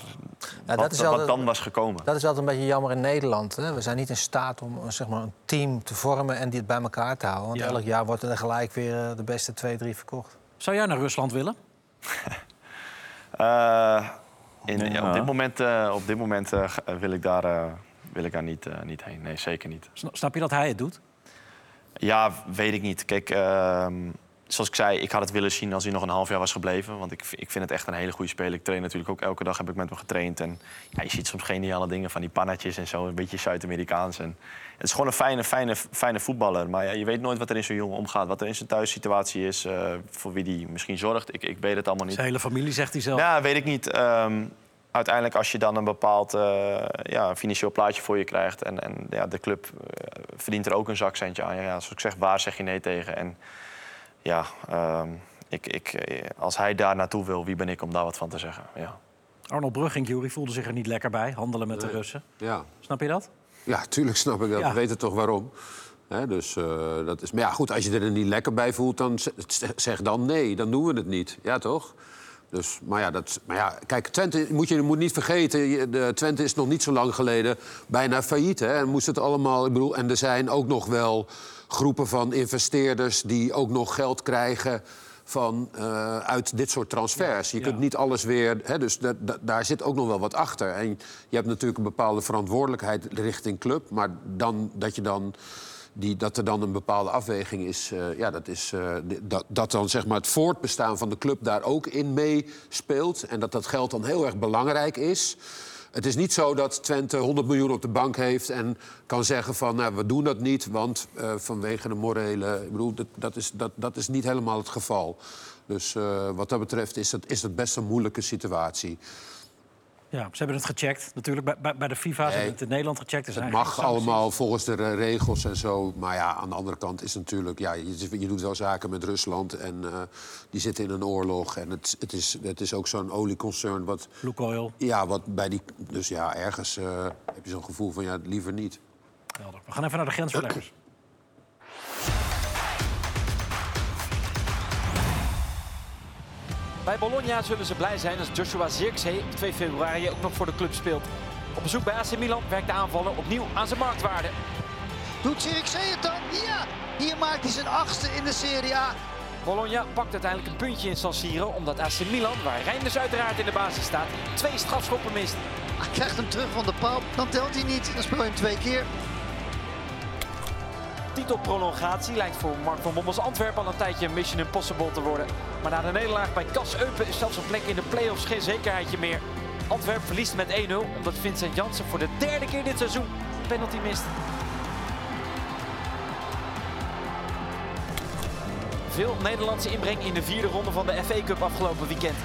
wat, wat dan was gekomen. Dat is altijd een beetje jammer in Nederland. Hè? We zijn niet in staat om eh, zeg maar, een team te vormen en dit bij elkaar te houden. Want Ja. elk jaar wordt er gelijk weer eh, de beste twee, drie verkocht. Zou jij naar Rusland willen? Eh, in, Ja. op dit moment, eh, op dit moment eh, wil ik daar, eh, wil ik daar niet, eh, niet heen. Nee, zeker niet. Sna- Snap je dat hij het doet? Ja, weet ik niet. Kijk, ehm, zoals ik zei, ik had het willen zien als hij nog een half jaar was gebleven. Want ik, ik vind het echt een hele goede speler. Ik train natuurlijk ook elke dag, heb ik met hem getraind. En ja, je ziet soms geniale dingen van die pannetjes en zo. Een beetje Zuid-Amerikaans. En het is gewoon een fijne, fijne, fijne voetballer. Maar ja, je weet nooit wat er in zo'n jongen omgaat. Wat er in zijn thuissituatie is, eh, voor wie die misschien zorgt. Ik, ik weet het allemaal niet. Zijn hele familie, zegt hij zelf. Ja, weet ik niet. Ehm, uiteindelijk als je dan een bepaald eh, ja, financieel plaatje voor je krijgt... en, en ja, de club eh, verdient er ook een zakcentje aan. Ja, ja, zoals ik zeg, waar zeg je nee tegen? En ja, ehm, ik, ik, eh, als hij daar naartoe wil, wie ben ik om daar wat van te zeggen? Ja. Arnold Brugging, Jury, voelde zich er niet lekker bij. Handelen met de. Russen. Ja. Snap je dat? Ja, tuurlijk snap ik dat. Ja. We weten toch waarom. Hè, dus, eh, dat is, maar ja, goed, als je er niet lekker bij voelt, dan zeg dan nee. Dan doen we het niet. Ja, toch? Dus, maar ja, dat, maar ja, kijk, Twente moet je moet niet vergeten. De, Twente is nog niet zo lang geleden bijna failliet. Hè, en moest het allemaal, ik bedoel, en er zijn ook nog wel groepen van investeerders die ook nog geld krijgen van, eh, uit dit soort transfers. Je Ja. kunt niet alles weer. Hè, dus da- da- daar zit ook nog wel wat achter. En je hebt natuurlijk een bepaalde verantwoordelijkheid richting club. Maar dan, dat, je dan, die, dat er dan een bepaalde afweging is. eh, ja, dat, is eh, dat, dat dan zeg maar het voortbestaan van de club daar ook in meespeelt. En dat dat geld dan heel erg belangrijk is. Het is niet zo dat Twente 100 miljoen op de bank heeft en kan zeggen van nou, we doen dat niet, want eh, vanwege de morele. Ik bedoel, dat, dat, is, dat, dat is niet helemaal het geval. Dus wat dat betreft is dat, is dat best een moeilijke situatie. Ja, ze hebben het gecheckt. Natuurlijk bij, bij, bij de FIFA. Ze Nee. hebben het in Nederland gecheckt. Zijn Het mag allemaal volgens de regels en zo. Maar ja, aan de andere kant is natuurlijk... Ja, je, je doet wel zaken met Rusland en eh, die zitten in een oorlog. En het, het, is, het is ook zo'n olieconcern wat... Lukoil. Ja, wat bij die... Dus ja, ergens eh, heb je zo'n gevoel van ja, liever niet. Helder. We gaan even naar de grensverleggers. Bij Bologna zullen ze blij zijn als Joshua Zirkzee op 2 februari ook nog voor de club speelt. Op bezoek bij AC Milan werkt de aanvaller opnieuw aan zijn marktwaarde. Doet Zirkzee het dan? Ja! Hier maakt hij zijn achtste in de Serie A. Bologna pakt uiteindelijk een puntje in San Siro omdat AC Milan, waar Reinders uiteraard in de basis staat, twee strafschoppen mist. Hij krijgt hem terug van de paal. Dan telt hij niet. Dan speel je hem twee keer. Titelprolongatie lijkt voor Mark van Bommels Antwerpen al een tijdje een mission impossible te worden. Maar na de nederlaag bij Cas Eupen is zelfs een plek in de play-offs geen zekerheidje meer. Antwerp verliest met 1-0 omdat Vincent Janssen voor de derde keer dit seizoen een penalty mist. Veel Nederlandse inbreng in de vierde ronde van de FA Cup afgelopen weekend.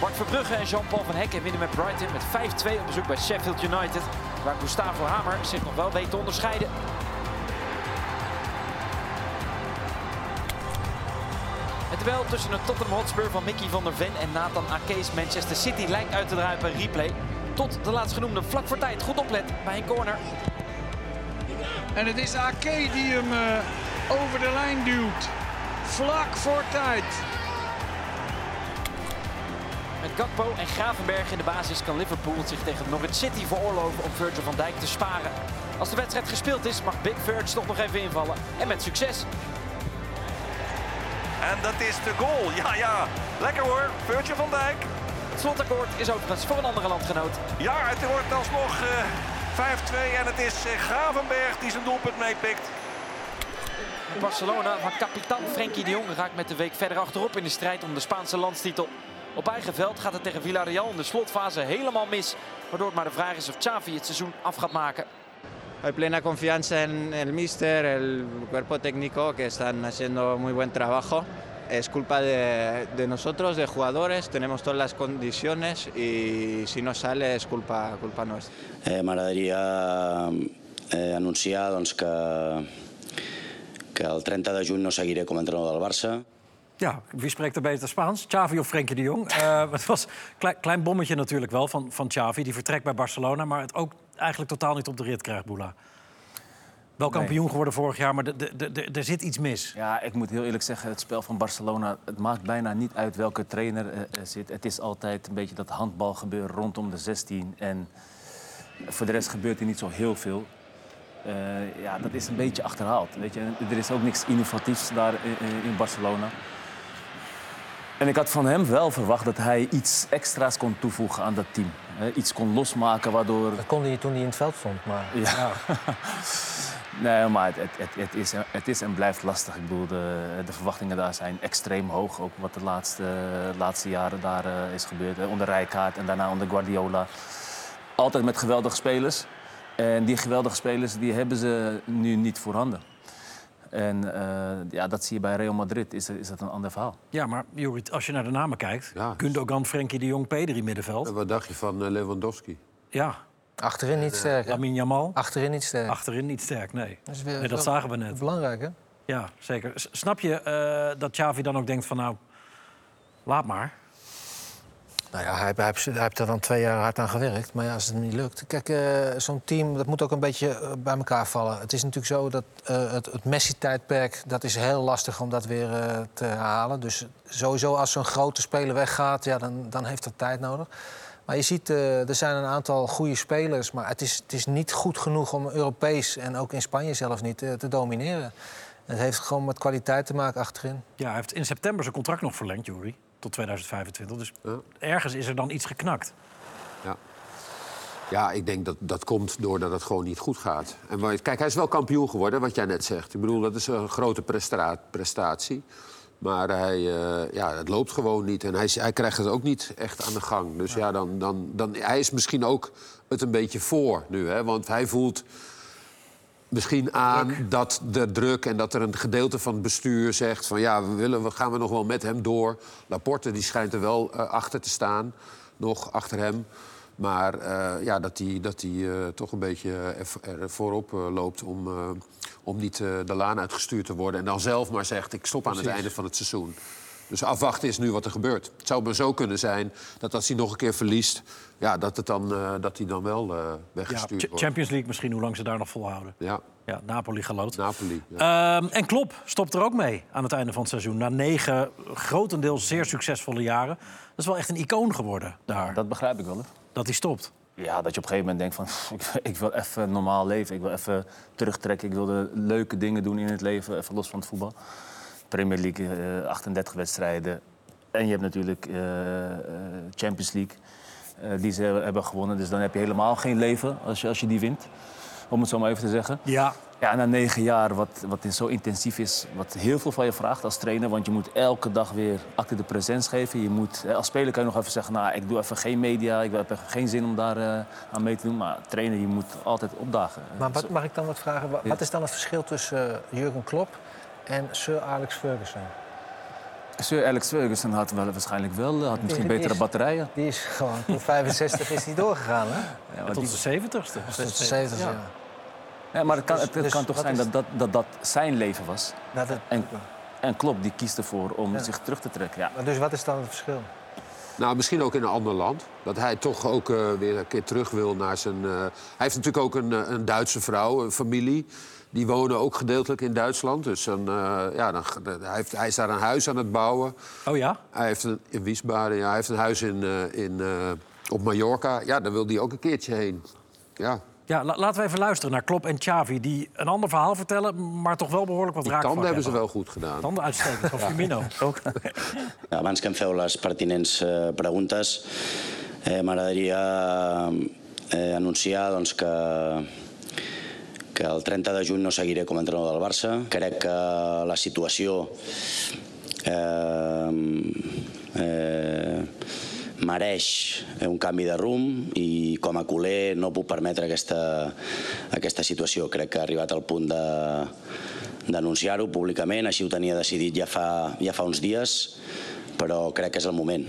Bart Verbrugge en Jean-Paul van Hekken winnen met Brighton met 5-2 op bezoek bij Sheffield United. Waar Gustavo Hamer zich nog wel weet te Het duel tussen het Tottenham Hotspur van Mickey van der Ven en Nathan Ake's Manchester City lijkt uit te draaien bij replay. Tot de laatstgenoemde vlak voor tijd goed oplet bij een corner. En het is Ake die hem eh, over de lijn duwt. Vlak voor tijd. Met Gakpo en Gravenberg in de basis kan Liverpool zich tegen Norwich City veroorloven om Virgil van Dijk te sparen. Als de wedstrijd gespeeld is mag Big Virg toch nog even invallen. En met succes. En dat is de goal. Ja, ja. Lekker hoor. Virgil van Dijk. Het slotakkoord is overigens voor een andere landgenoot. Ja, het wordt alsnog eh 5-2 en het is eh, Gravenberg die zijn doelpunt meepikt. Barcelona van kapitein Frenkie de Jong raakt met de week verder achterop in de strijd om de Spaanse landstitel. Op eigen veld gaat het tegen Villarreal in de slotfase helemaal mis. Waardoor het maar de vraag is of Xavi het seizoen af gaat maken. Hay plena confianza en el míster, el cuerpo técnico que están haciendo muy buen trabajo. Es culpa de, de nosotros, de jugadores, tenemos todas las condiciones y si no sale es culpa, culpa nuestra. Eh, M'agradaria eh, anunciar doncs, que, que el 30 de juny no seguiré com a entrenador del Barça. Ja, wie spreekt er beter Spaans? Xavi of Frenkie de Jong? Eh, het was een klein, klein bommetje natuurlijk wel van, van Xavi. Die vertrekt bij Barcelona, maar het ook eigenlijk totaal niet op de rit krijgt, Boula. Wel kampioen geworden vorig jaar, maar er zit iets mis. Ja, ik moet heel eerlijk zeggen, het spel van Barcelona... het maakt bijna niet uit welke trainer eh, er zit. Het is altijd een beetje dat handbalgebeuren rondom de 16. En voor de rest gebeurt er niet zo heel veel. Eh, ja, dat is een beetje achterhaald. Weet je. Er is ook niks innovatiefs daar in- in Barcelona. En ik had van hem wel verwacht dat hij iets extra's kon toevoegen aan dat team. Iets kon losmaken waardoor... Dat kon hij toen hij in het veld stond. Maar... Ja. nee, maar het, het, het, is, het is en blijft lastig. Ik bedoel, de, de verwachtingen daar zijn extreem hoog. Ook wat de laatste, laatste jaren daar eh, is gebeurd. Onder Rijkaard en daarna onder Guardiola. Altijd met geweldige spelers. En die geweldige spelers die hebben ze nu niet voorhanden. En eh, ja, dat zie je bij Real Madrid, is, is dat een ander verhaal. Ja, maar Juri, als je naar de namen kijkt... Gundogan, Frenkie de Jong, Pedri middenveld. En wat dacht je van eh, Lewandowski? Ja. Achterin niet sterk. hè? Lamin Jamal. Achterin niet sterk. Achterin niet sterk, nee. Dat, is weer nee, dat zagen we net. Belangrijk, hè? Ja, zeker. S- Snap je eh, dat Xavi dan ook denkt van nou, laat maar. Nou ja, hij, hij, heeft- er dan twee jaar hard aan gewerkt. Maar ja, als het niet lukt. Kijk, eh, zo'n team dat moet ook een beetje eh, bij elkaar vallen. Het is natuurlijk zo dat eh, het, Messi-tijdperk... dat is heel lastig om dat weer te herhalen. Dus sowieso als zo'n grote speler weggaat... Ja, dan, dan heeft dat tijd nodig. Maar je ziet, er zijn een aantal goede spelers... maar het is, het is niet goed genoeg om Europees... en ook in Spanje zelf niet, te domineren. Het heeft gewoon met kwaliteit te maken achterin. Ja, hij heeft in september zijn contract nog verlengd, Juri. Tot 2025. Dus ergens is er dan iets geknakt. Ja. Ja, ik denk dat dat komt doordat het gewoon niet goed gaat. En kijk, hij is wel kampioen geworden, wat jij net zegt. Ik bedoel, dat is een grote prestatie. Maar hij, eh, ja, het loopt gewoon niet. En hij, hij krijgt het ook niet echt aan de gang. Dus ja, dan, dan, dan, hij is misschien ook het een beetje voor nu. Hè? Want hij voelt misschien aan dat de druk en dat er een gedeelte van het bestuur zegt van ja, we willen, we gaan we nog wel met hem door. Laporte die schijnt er wel eh, achter te staan, nog achter hem. Maar eh, ja, dat hij dat hij, eh, toch een beetje er, voorop loopt om, om niet de laan uitgestuurd te worden. En dan zelf maar zegt, ik stop aan het einde van het seizoen. Dus afwachten is nu wat er gebeurt. Het zou maar zo kunnen zijn dat als hij nog een keer verliest... Ja, dat, het dan, eh, dat hij dan wel eh, Ja, weggestuurd Ch- wordt. Champions League misschien, hoe lang ze daar nog volhouden. Ja. Ja, Napoli geloot. Napoli, Ehm, en Klop stopt er ook mee aan het einde van het seizoen. Na negen grotendeels zeer succesvolle jaren. Dat is wel echt een icoon geworden daar. Dat begrijp ik wel. Hè? Dat hij stopt. Ja, dat je op een gegeven moment denkt van... ik, ik wil even normaal leven. Ik wil even terugtrekken. Ik wil de leuke dingen doen in het leven. Even los van het voetbal. Premier League, eh, 38 wedstrijden. En je hebt natuurlijk eh, eh, Champions League. eh, die ze hebben gewonnen. Dus dan heb je helemaal geen leven als je, als je die wint. Om het zo maar even te zeggen. Ja. Ja, na negen jaar, wat, wat zo intensief is, wat heel veel van je vraagt als trainer. Want je moet elke dag weer acte de presens geven. Je moet, eh, als speler kan je nog even zeggen, nou, ik doe even geen media. Ik heb even geen zin om daar eh, aan mee te doen. Maar trainer, je moet altijd opdagen. Maar wat, mag ik dan wat vragen? Wat is dan het verschil tussen eh, Jurgen Klopp en Sir Alex Ferguson? Sir Alex Ferguson had wel, waarschijnlijk wel, had misschien Die- die betere is- batterijen. Die is gewoon tot 65 is die doorgegaan, hè? Ja, tot die- de 70ste. Tot de 70 ja. Ja, maar het kan, Dus- het, het dus kan toch zijn is- dat dat, dat dat zijn leven was. Nou, dat- en, En Klopp die kiest ervoor om Ja. zich terug te trekken. Ja. Maar dus wat is dan het verschil? Nou, misschien ook in een ander land. Dat hij toch ook eh, weer een keer terug wil naar zijn... eh, Hij heeft natuurlijk ook een, eh, een Duitse vrouw, een familie. Die wonen ook gedeeltelijk in Duitsland. Dus dan, eh, ja, dan, hij, heeft, hij is daar een huis aan het bouwen. Oh ja? Hij heeft een, in Wiesbaden, ja, hij heeft een huis in, eh, in, eh, op Mallorca. Ja, daar wil hij ook een keertje heen. Ja, Ja, la- laten we even luisteren naar Klop en Xavi... die een ander verhaal vertellen, maar toch wel behoorlijk wat raakvlak tanden hebben ze hebben. wel goed gedaan. Tanden uitstekend, van Firmino ook. Abans que em feu les pertinents eh, preguntes, eh, m'agradaria eh, anunciar doncs, que, que el 30 de juny no seguiré com a entrenador del Barça. Crec que la situació eh, eh, mereix un canvi de rumb i com a culer no puc permetre aquesta, aquesta situació. Crec que ha arribat al punt de, d'anunciar-ho públicament, així ho tenia decidit ja fa, ja fa uns dies, però crec que és el moment.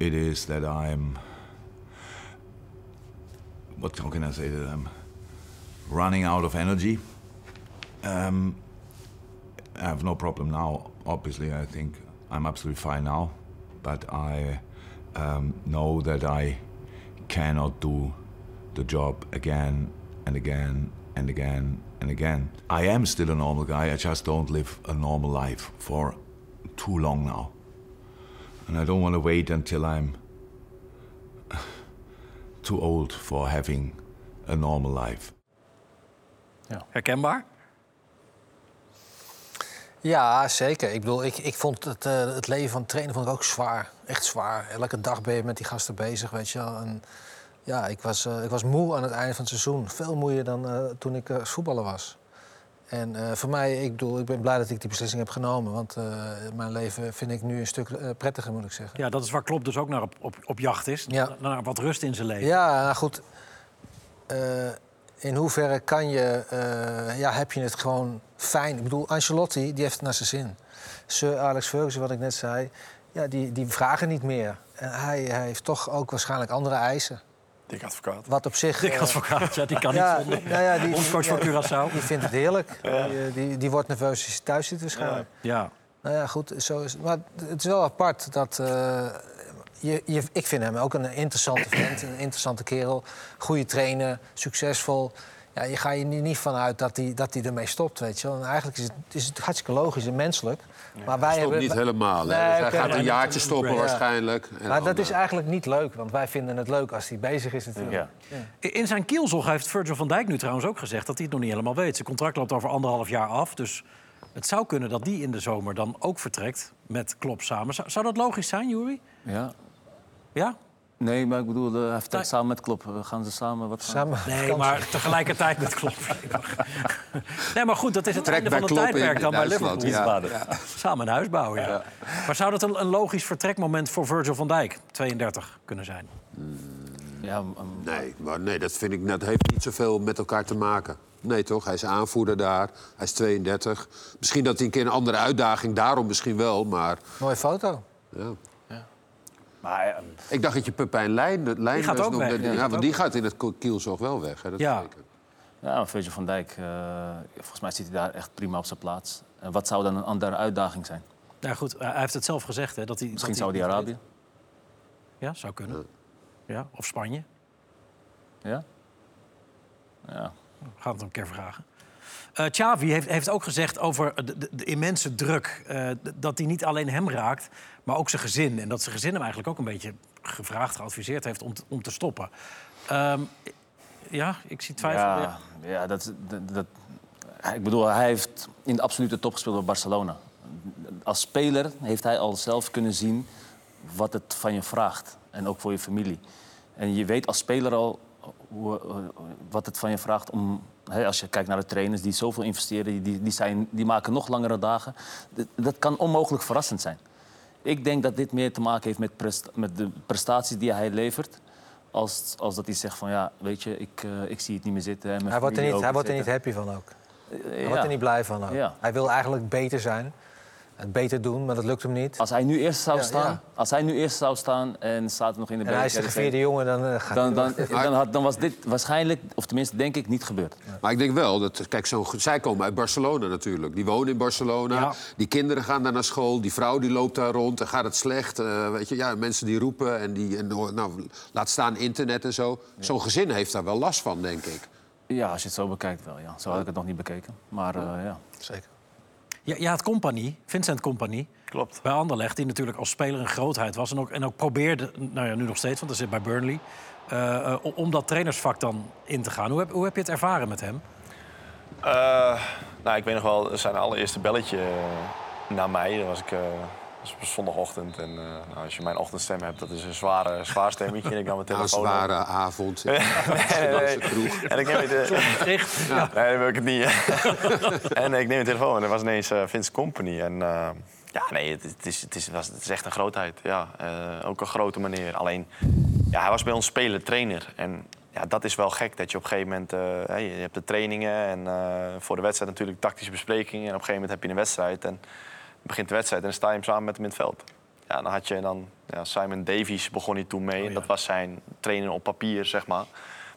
It is that I'm. What can I say that I'm running out of energy. Um, I have no problem now. Obviously, I think I'm absolutely fine now, but I um, know that I cannot do the job again and again and again and again. I am still a normal guy. I just don't live a normal life for too long now. And I don't want to wait until I'm too old for having a normal life. Herkenbaar? Ja, zeker. Ik bedoel, ik, ik vond het, eh, het leven van trainen vond ik ook zwaar. Echt zwaar. Elke dag ben je met die gasten bezig, weet je wel. En ja, ik was, eh, ik was moe aan het einde van het seizoen. Veel moeier dan eh, toen ik eh, voetballer was. En eh, voor mij, ik bedoel, ik ben blij dat ik die beslissing heb genomen. Want eh, mijn leven vind ik nu een stuk prettiger, moet ik zeggen. Ja, dat is waar Klop dus ook naar op, op, op jacht is. Ja. Naar wat rust in zijn leven. Ja, nou goed. In hoeverre kan je, eh, ja, heb je het gewoon fijn? Ik bedoel, Ancelotti, die heeft het naar zijn zin. Sir Alex Ferguson, wat ik net zei, ja, die, die vragen niet meer. En hij, hij heeft toch ook waarschijnlijk andere eisen. Dik advocaat. Wat op zich... Dik eh, advocaat, ja, die kan ja, niet zonder. nou ja, die, Bondscoach van ja, Curaçao. Die vindt het heerlijk. Die, eh, die, die wordt nerveus als hij thuis zit waarschijnlijk. Ja. Nou ja, goed, zo is het. Maar het is wel apart dat... eh, je, je, ik vind hem ook een interessante vent, een interessante kerel. Goede trainer, succesvol. Ja, je gaat je er niet vanuit dat hij dat hij ermee stopt, weet je wel. En eigenlijk is het, is het hartstikke logisch en menselijk. maar wij Stopt hebben... niet helemaal. Hè? Nee, Dus hij gaat een nee, jaartje stoppen ja. waarschijnlijk. En Maar dat is eigenlijk niet leuk, want wij vinden het leuk als hij bezig is natuurlijk. Ja. In zijn kielzog heeft Virgil van Dijk nu trouwens ook gezegd dat hij het nog niet helemaal weet. Zijn contract loopt over anderhalf jaar af. Dus het zou kunnen dat die in de zomer dan ook vertrekt met Klop samen. Zou, zou dat logisch zijn, Juri? Ja. Ja? Nee, maar ik bedoel, eh, hij vertrekt samen met Klop. Eh, Gaan ze samen wat gaan- Samen. Nee, maar tegelijkertijd met Klop. nee, maar goed, dat is het Trek einde van het Klopp in tijdperk dan bij Liverpool. ja. Ja. Samen een huis bouwen, ja. Maar zou dat een, een logisch vertrekmoment voor Virgil van Dijk, 32, kunnen zijn? Ja, um, Nee, maar nee, dat vind ik dat heeft niet zoveel met elkaar te maken. Nee, toch? Hij is aanvoerder daar. Hij is 32. Misschien dat hij een keer een andere uitdaging, daarom misschien wel, maar... Mooie foto. Ja. Maar eh, Ik dacht dat je Pepijn Lijn, Lijn gaat ook weg, ja, die ja, gaat want ook die gaat in het kielzog wel weg. Hè? Dat Ja. zeker. Ja, Virgil van Dijk, eh, volgens mij zit hij daar echt prima op zijn plaats. En wat zou dan een andere uitdaging zijn? Ja, goed, hij heeft het zelf gezegd. Hè, dat hij, Misschien Saudi-Arabië? Ja, zou kunnen. Ja, of Spanje. Ja? Ja. We gaan het hem een keer vragen. Eh Xavi heeft, heeft ook gezegd over de, de, de immense druk. eh, dat die niet alleen hem raakt, maar ook zijn gezin. En dat zijn gezin hem eigenlijk ook een beetje gevraagd, geadviseerd heeft om, te- om te stoppen. Ehm, ja, ik zie twijfel. Ja. Ja, ja dat, dat, dat- ik bedoel, hij heeft in de absolute top gespeeld bij Barcelona. Als speler heeft hij al zelf kunnen zien wat het van je vraagt. En ook voor je familie. En je weet als speler al hoe, eh, wat het van je vraagt om... Hè, als je kijkt naar de trainers die zoveel investeren, die, die, zijn, die maken nog langere dagen. Dat, dat kan onmogelijk verrassend zijn. Ik denk dat dit meer te maken heeft met, met de prestaties die hij levert. Als, als dat hij zegt van ja, weet je, ik, eh, ik zie het niet meer zitten. En Hij wordt, er niet, hij wordt er niet happy van ook. Hij ja. wordt er niet blij van ook. Ja. Hij wil eigenlijk beter zijn. Het beter doen, maar dat lukt hem niet. Als hij nu eerst zou Ja, staan, ja. als hij nu eerst zou staan en staat nog in de En hij is de gevierde jongen, dan eh, gaat dan, dan, hij... dan, had- dan was dit waarschijnlijk, of tenminste denk ik, niet gebeurd. Maar ik denk wel dat, kijk, zo, zij komen uit Barcelona natuurlijk. Die wonen in Barcelona. Ja. Die kinderen gaan daar naar school. Die vrouw die loopt daar rond en gaat het slecht. Eh, weet je, ja, mensen die roepen en die, en, nou, laat staan internet en zo. Zo'n gezin heeft daar wel last van, denk ik. Ja, als je het zo bekijkt wel, ja. Zo had ik het nog niet bekeken. Maar eh, ja. Zeker. Ja, had Compagnie, Vincent Compagnie. Klopt. Bij Anderlecht, die natuurlijk als speler een grootheid was. En ook, en ook probeerde, nou ja, nu nog steeds, want hij zit bij Burnley... eh, om dat trainersvak dan in te gaan. Hoe heb, hoe heb je het ervaren met hem? Eh, nou, ik weet nog wel, zijn allereerste belletje eh, naar mij. Dat was ik. Dat was zondagochtend. En eh, nou, als je mijn ochtendstem hebt, dat is een zware, zwaar stemmetje. En ik nam mijn Na een telefoon. op. zware avond. Nee, nee, nee. kroeg. En ik neem het, ja. Nee, wil ik het niet. en ik neem mijn telefoon en er was ineens eh Vince Company. En eh, ja, nee, het, het is, het, is, was, het is echt een grootheid. Ja, Eh, ook een grote meneer. Alleen, ja, hij was bij ons speler-trainer. En ja, dat is wel gek dat je op een gegeven moment... eh, je hebt de trainingen en eh, voor de wedstrijd natuurlijk tactische besprekingen. En op een gegeven moment heb je een wedstrijd en begint de wedstrijd en dan sta je hem samen met hem in het veld. Ja, dan had je dan ja, Simon Davies begon hij toen mee. En dat was zijn trainer op papier, zeg maar,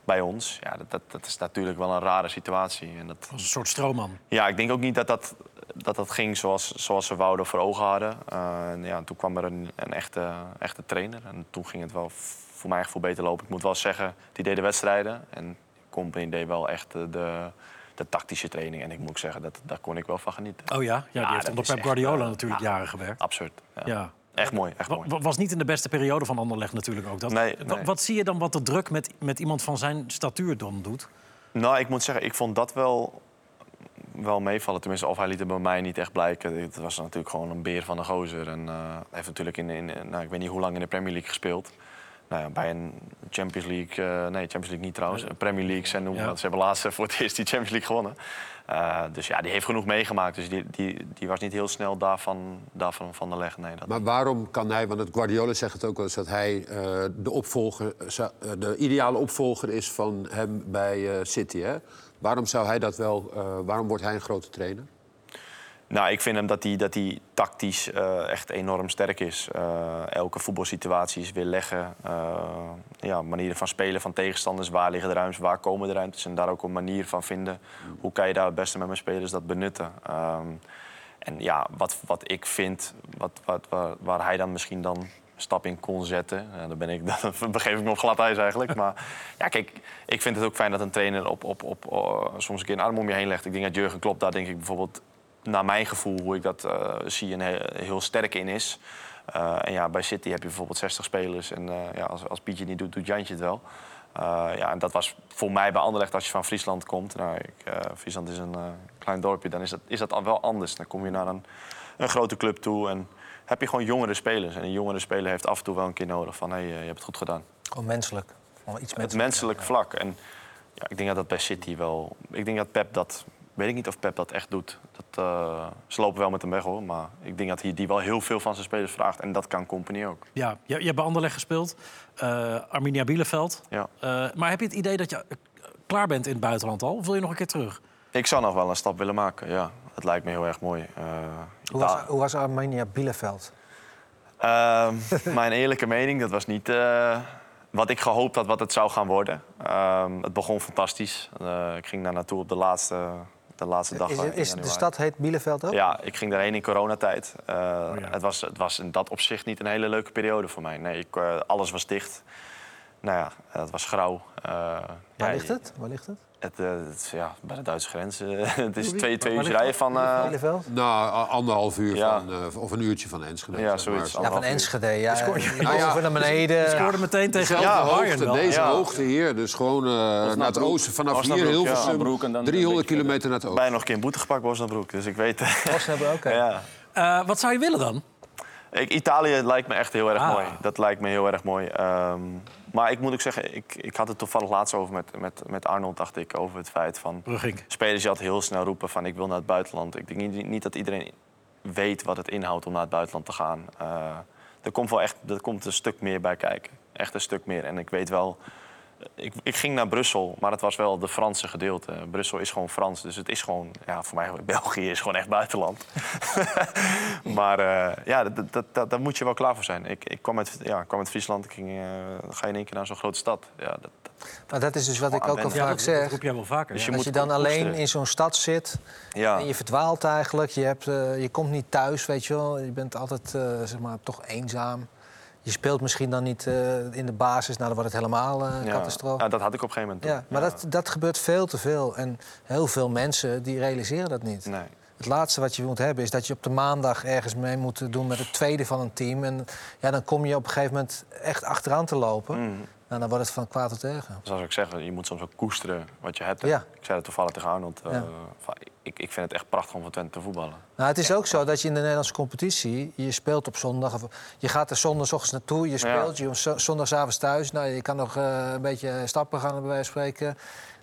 bij ons. Ja, dat, dat, dat is natuurlijk wel een rare situatie. En dat, Als een soort stroomman. ja, ik denk ook niet dat dat, dat, dat ging zoals, zoals ze wouden voor ogen hadden. En ja, toen kwam er een, een echte, echte trainer. En toen ging het wel voor mijn gevoel beter lopen. Ik moet wel zeggen, die deed de wedstrijden. En Company deed wel echt de, de, tactische training. En ik moet zeggen, dat, daar kon ik wel van genieten. Oh ja? Ja, die heeft onder Pep Guardiola eh, natuurlijk ja, jaren gewerkt. Absurd. Ja. Echt mooi, echt mooi. wa- Was niet in de beste periode van Anderlecht natuurlijk ook. Dat, Nee, Wa- nee. Wat zie je dan wat de druk met, met iemand van zijn statuur dan doet? Nou, ik moet zeggen, ik vond dat wel, wel meevallen. Tenminste, of hij liet het bij mij niet echt blijken. Het was natuurlijk gewoon een beer van een gozer. En eh, hij heeft natuurlijk in, in nou, ik weet niet hoe lang in de Premier League gespeeld. Nou ja, bij een Champions League, eh, nee, Champions League niet trouwens. Een Premier League, zijn noemen, Ja. ze hebben laatst voor het eerst die Champions League gewonnen. Eh, dus ja, die heeft genoeg meegemaakt. Dus die, die, die was niet heel snel daarvan, daarvan van de leg. Nee, dat Maar waarom kan hij, want het Guardiola zegt het ook wel eens... dat hij eh, de, opvolger, eh, de ideale opvolger is van hem bij eh, City. Hè? Waarom zou hij dat wel... eh, waarom wordt hij een grote trainer? Nou, ik vind hem dat hij, dat tactisch eh, echt enorm sterk is. Eh, elke voetbalsituatie is weer leggen. Eh, ja, manieren van spelen van tegenstanders. Waar liggen de ruimtes, waar komen de ruimtes? En daar ook een manier van vinden. Hoe kan je daar het beste met mijn spelers dat benutten? Ehm, en ja, wat, wat ik vind, wat, wat, waar, hij dan misschien dan stap in kon zetten. Ja, dan, ben ik, dan begeef ik me op glad ijs eigenlijk. Maar ja, kijk, ik vind het ook fijn dat een trainer op, op, op, soms een keer een arm om je heen legt. Ik denk dat Jurgen Klopp daar denk ik bijvoorbeeld, naar mijn gevoel, hoe ik dat eh, zie, een heel, heel sterk in is. Eh, en ja, bij City heb je bijvoorbeeld 60 spelers. En eh, ja, als, als Pietje niet doet, doet Jantje het wel. Ja, en dat was voor mij bij Anderlecht als je van Friesland komt. Nou, ik, Friesland is een klein dorpje, dan is dat, is dat al wel anders. Dan kom je naar een, een grote club toe en heb je gewoon jongere spelers. En een jongere speler heeft af en toe wel een keer nodig van... hé, hey, je hebt het goed gedaan. Gewoon menselijk. Gewoon iets Het menselijk. menselijk vlak. En ja, ik denk dat dat bij City wel... Ik denk dat Pep dat... Weet ik niet of Pep dat echt doet. Dat, eh, ze lopen wel met hem weg hoor. Maar ik denk dat hij die wel heel veel van zijn spelers vraagt. En dat kan Company ook. Ja, je, je hebt bij Anderlecht gespeeld. eh, Arminia Bielefeld. Ja. Eh, maar heb je het idee dat je klaar bent in het buitenland al? Of wil je nog een keer terug? Ik zou nog wel een stap willen maken, ja. Het lijkt me heel erg mooi. Eh, Hoe was, hoe was Armenia Bielefeld? Ehm, mijn eerlijke mening, dat was niet eh, wat ik gehoopt had wat het zou gaan worden. Ehm, het begon fantastisch. Eh, ik ging daar naartoe op de laatste, de laatste dag. Is, de stad heet Bielefeld ook? Ja, ik ging daarheen in coronatijd. Eh, het, was, het was in dat opzicht niet een hele leuke periode voor mij. Nee, ik, eh, alles was dicht. Nou ja, het was grauw. Eh, Waar ja, ligt het? Waar ligt het? Het, eh, het is, ja, bij de Duitse grens. eh, het is twee, twee uur rijden van... eh, Bielefeld? Nou, anderhalf uur Ja. van, eh, of een uurtje van Enschede. Ja, zoiets. Ja, van Enschede. Ja, Nou ja, naar beneden. Je scoorde meteen tegen Dezelfde Bayern hoogte, deze Ja. hoogte hier. Dus gewoon eh, naar het oosten. Vanaf hier ja. Hilversum, Osnabrück en dan een 300 beetje kilometer naar het oosten. bijna nog een keer een boete gepakt bij Osnabrück. Dus ik weet... Osnabrück, oké. ja. Eh, wat zou je willen dan? Ik, Italië lijkt me echt heel erg Ah. mooi. Dat lijkt me heel erg mooi. Ehm, maar ik moet ook zeggen, ik, ik had het toevallig laatst over met, met, met Arnold, dacht ik, over het feit van... Brugink. Spelers die altijd heel snel roepen van ik wil naar het buitenland. Ik denk niet, niet dat iedereen weet wat het inhoudt om naar het buitenland te gaan. Eh, er komt wel echt er komt een stuk meer bij kijken. Echt een stuk meer. En ik weet wel, ik, ik ging naar Brussel, maar het was wel de Franse gedeelte. Brussel is gewoon Frans, dus het is gewoon... Ja, voor mij, België is gewoon echt buitenland. maar eh, ja, dat, dat, dat, daar moet je wel klaar voor zijn. Ik, ik kwam, uit, ja, kwam uit Friesland, ik ging, eh, ga je in één keer naar zo'n grote stad. Ja, dat, Maar dat is dus wat ik ook al vaak zeg. Dat roep jij wel vaker. Dus ja. je Als moet je dan alleen koesteren. in zo'n stad zit Ja. en je verdwaalt eigenlijk, je, hebt, eh, je komt niet thuis, weet je wel. Je bent altijd zeg maar, toch eenzaam. Je speelt misschien dan niet eh, in de basis, nou dan wordt het helemaal eh ja. catastrofe. Ja, dat had ik op een gegeven moment. Ja, maar Dat, dat gebeurt veel te veel. En heel veel mensen die realiseren dat niet. Nee. Het laatste wat je moet hebben is dat je op de maandag ergens mee moet doen met het tweede van een team. En ja, dan kom je op een gegeven moment echt achteraan te lopen. Mm. Nou, dan wordt het van kwaad tot erger. Zoals ik zeg, je moet soms ook koesteren wat je hebt. Ja. Ik zei het toevallig tegen Arnold. van, ik, ik vind het echt prachtig om voor Twente te voetballen. Nou, het is ook zo dat je in de Nederlandse competitie, je speelt op zondag, of je gaat er zondagochtends naartoe, je speelt, je komt zondagavond thuis. Nou, je kan nog eh, een beetje stappen gaan, bij wijze van spreken.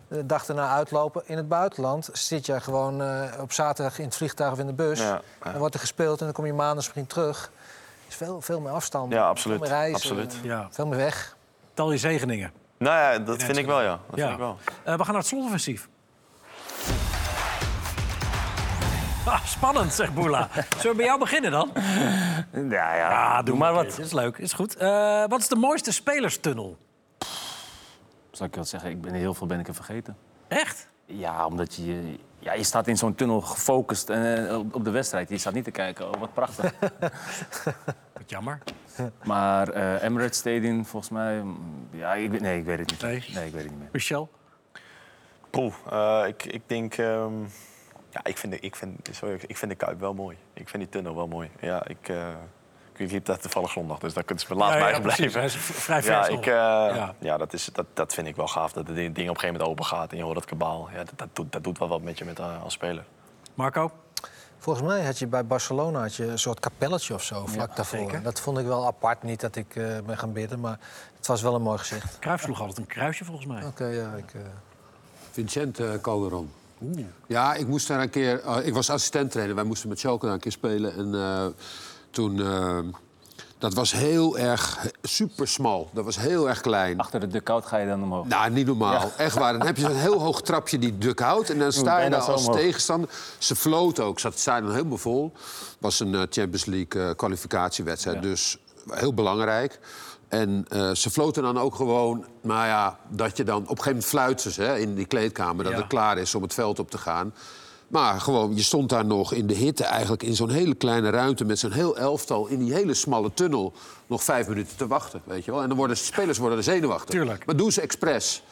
De dag erna uitlopen. In het buitenland zit je gewoon eh, op zaterdag in het vliegtuig of in de bus. Ja, ja. Dan wordt er gespeeld en dan kom je maandag misschien terug. Er is veel, veel meer afstand. Ja, absoluut. Veel meer reizen. Absoluut. Ja. Veel meer weg. Tal je zegeningen. Nou ja, dat vind ik wel, ja. Dat Ja. vind ik wel. Eh, we gaan naar het slotoffensief. Ah, spannend, zegt Boela. Zullen we bij jou beginnen dan? Ja, ja. Ja, doe maar wat. Dat is leuk, is goed. Eh, wat is de mooiste spelerstunnel? Zal ik wat zeggen? Ik ben, heel veel ben ik er vergeten. Echt? Ja, omdat je... Ja, je staat in zo'n tunnel gefocust eh, op, de wedstrijd. Je staat niet te kijken, oh, wat prachtig. Wat jammer. maar eh Emirates Stadium, volgens mij... mm, Ja, ik, weet- nee, ik weet het niet. Nee? Nee, ik weet het niet meer. Michel? Poeh, eh, ik, ik denk... ehm, ja, ik vind, de, ik, vind, sorry, ik vind de Kuip wel mooi. Ik vind die tunnel wel mooi. Ja, ik, eh, ik liep daar toevallig zondag, dus dat is me laatst Ja, ja, bijgebleven. precies. Hij is v- vrij ver ja, ik, eh, Ja. ja. dat, is, dat, dat vind ik wel gaaf. Dat het ding op een gegeven moment open gaat en je hoort dat kabaal. Ja, dat, dat, doet, dat doet wel wat met je met, eh, als speler. Marco? Volgens mij had je bij Barcelona had je een soort kapelletje of zo vlak daarvoor. zeker. Dat vond ik wel apart. Niet dat ik eh, ben gaan bidden, maar het was wel een mooi gezicht. Cruijff sloeg altijd een kruisje volgens mij. Oké, ja, ik... eh, Vincent eh, Calderon. Ja, ik moest daar een keer... eh, ik was assistent-trainer. Wij moesten met Schalke daar een keer spelen. En eh, toen... eh, dat was heel erg super smal. Dat was heel erg klein. Achter de dugout ga je dan omhoog. Nou, niet normaal. Ja. Echt waar. Dan heb je zo'n heel hoog trapje die dugout. En dan sta je daar als omhoog. tegenstander. Ze floten ook. Zat het stadion helemaal vol. was een Champions League kwalificatiewedstrijd. Dus heel belangrijk. En eh, ze floten dan ook gewoon... Nou ja, dat je dan... Op een gegeven moment fluiten ze hè, in die kleedkamer... dat Ja. het klaar is om het veld op te gaan. Maar gewoon, je stond daar nog in de hitte eigenlijk... in zo'n hele kleine ruimte met zo'n heel elftal... in die hele smalle tunnel nog vijf minuten te wachten, weet je wel. En dan worden spelers worden er zenuwachtig. Tuurlijk. Maar doen ze expres.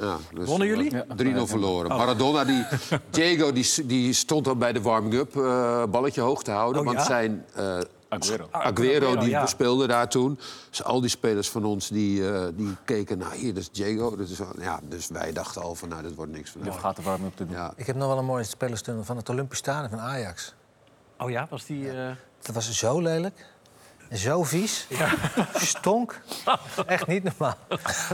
Ja, dus, Wonnen jullie? eh, 3-0 verloren. Oh. Maradona, die, Diego, die, die stond al bij de warming-up eh, balletje hoog te houden. Oh, want ja? zijn eh, Aguero. Aguero, Aguero, die ja. speelde daar toen. Dus al die spelers van ons die, eh, die keken, nou hier, dat is Diego. Dat is, ja, dus wij dachten al van, nou, dit wordt niks van Je gaat er warm op te doen. Ja. ik heb nog wel een mooie spelerstunnel van het Olympisch Stadion van Ajax. Oh ja, was die... eh, Dat was zo lelijk. Zo vies. Stonk. Echt niet normaal.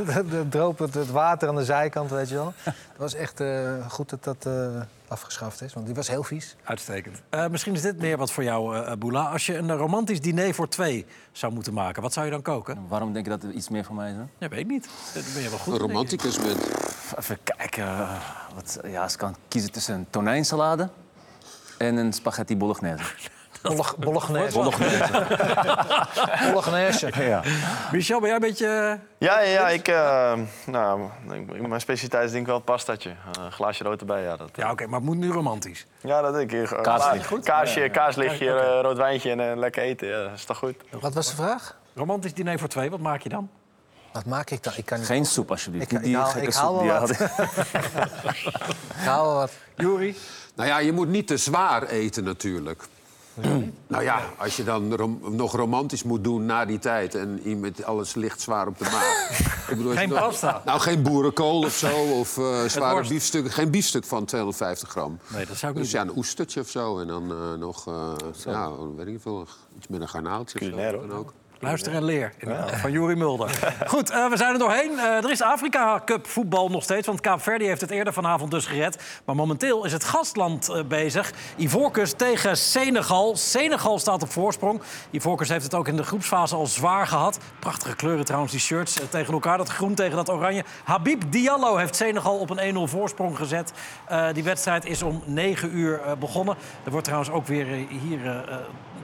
Er droop het, het water aan de zijkant, weet je wel. Het was echt eh, goed dat dat eh, afgeschaft is, want die was heel vies. Uitstekend. Eh, misschien is dit meer wat voor jou, eh Boela. Als je een romantisch diner voor twee zou moeten maken, wat zou je dan koken? Waarom denk je dat er iets meer van mij is? Hè? Ja, weet ik niet. Dat ben je wel goed. Een romanticus bent. Even kijken. Wat, ja, ik kan kiezen tussen een tonijnsalade en een spaghetti bolognese. Bolog- Bolognese. Bolognese. Ja. Michel, ben jij een beetje... eh, Ja, ja, ja ik, eh, nou, mijn specialiteit is denk ik wel het pastaatje. Eh, Een glaasje rood erbij, ja. Dat, Ja, oké, maar het moet nu romantisch. ja, dat denk ik. Uh, Kaarslicht. Kaasje, kaarslichtje, eh, rood wijntje en lekker eten. Ja, dat is toch goed? Wat was de vraag? Romantisch diner voor twee, wat maak je dan? Wat maak ik dan? Ik kan niet... Geen soep, alsjeblieft. Ik- die ik haal- ik haal wel. Ik haal wel wat. Juri? Nou ja, je moet niet te zwaar eten natuurlijk. Nou ja, als je dan rom- nog romantisch moet doen na die tijd... en iemand alles ligt zwaar op de maag. Ik bedoel, Geen dan- pasta. Nou, geen boerenkool of zo, of eh, zware biefstuk. Geen biefstuk van 250 gram. Nee, dat zou ik Dus niet ja, een oestertje of zo. En dan eh, nog, eh, ja, weet ik veel, iets met een garnaaltje of zo. Culinair, ook. Luister en leer. inderdaad, Van Juri Mulder. Goed, eh, we zijn er doorheen. Eh, er is Afrika Cup voetbal nog steeds. Want Kaap Verdi heeft het eerder vanavond dus gered. Maar momenteel is het gastland eh, bezig. Ivoorkust tegen Senegal. Senegal staat op voorsprong. Ivoorkust heeft het ook in de groepsfase al zwaar gehad. Prachtige kleuren trouwens, die shirts tegen elkaar. Dat groen tegen dat oranje. Habib Diallo heeft Senegal op een 1-0 voorsprong gezet. Die wedstrijd is om 9 uur begonnen. Er wordt trouwens ook weer hier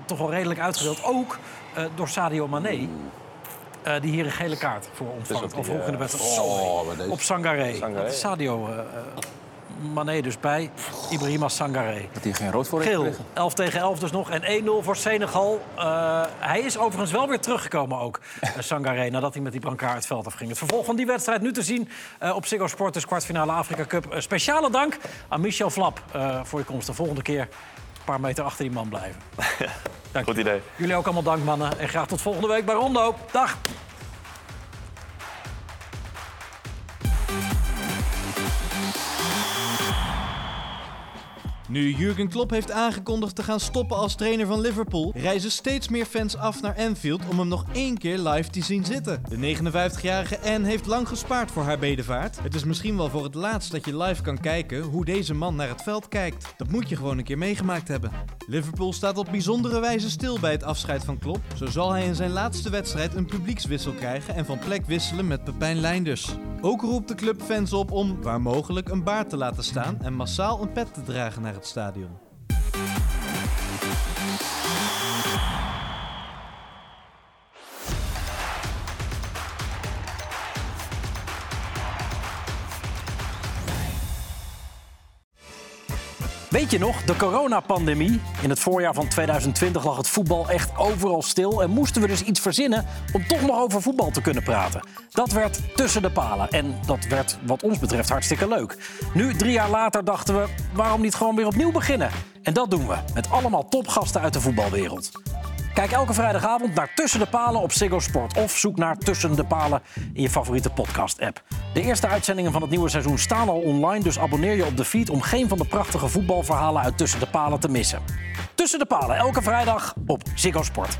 toch wel redelijk uitgedeeld. Ook eh, door Sadio Mané. Eh, die hier een gele kaart voor ontvangt. op die, Al vroeg in de eh, wedstrijd. oh, deze- Op Sangaré. Sadio eh, eh, Mané dus bij. Ibrahima Sangaré. Dat hij geen rood voor heeft Geel, gekregen. 11 tegen 11 dus nog. En 1-0 voor Senegal. Eh, hij is overigens wel weer teruggekomen ook, Sangaré... nadat hij met die brancard het veld afging. Het vervolg van die wedstrijd nu te zien eh, op Ziggo Sport... dus kwartfinale Afrika Cup. Speciale dank aan Michel Flap eh, voor je komst. De volgende keer paar meter achter die man blijven. Dank Goed idee. Jullie ook allemaal dank, mannen. En graag tot volgende week bij Rondo. Dag! Nu Jurgen Klopp heeft aangekondigd te gaan stoppen als trainer van Liverpool, reizen steeds meer fans af naar Anfield om hem nog één keer live te zien zitten. De 59-jarige Anne heeft lang gespaard voor haar bedevaart. Het is misschien wel voor het laatst dat je live kan kijken hoe deze man naar het veld kijkt. Dat moet je gewoon een keer meegemaakt hebben. Liverpool staat op bijzondere wijze stil bij het afscheid van Klopp. Zo zal hij in zijn laatste wedstrijd een publiekswissel krijgen en van plek wisselen met Pepijn Leinders. Ook roept de club fans op om, waar mogelijk, een baard te laten staan en massaal een pet te dragen naar het stadion. Weet je nog, de coronapandemie? In het voorjaar van 2020 lag het voetbal echt overal stil... en moesten we dus iets verzinnen om toch nog over voetbal te kunnen praten. Dat werd tussen de palen en dat werd wat ons betreft hartstikke leuk. Nu, drie jaar later, dachten we, waarom niet gewoon weer opnieuw beginnen? En dat doen we, met allemaal topgasten uit de voetbalwereld. Kijk elke vrijdagavond naar Tussen de Palen op Ziggo Sport. Of zoek naar Tussen de Palen in je favoriete podcast-app. De eerste uitzendingen van het nieuwe seizoen staan al online... dus abonneer je op de feed om geen van de prachtige voetbalverhalen uit Tussen de Palen te missen. Tussen de Palen, elke vrijdag op Ziggo Sport.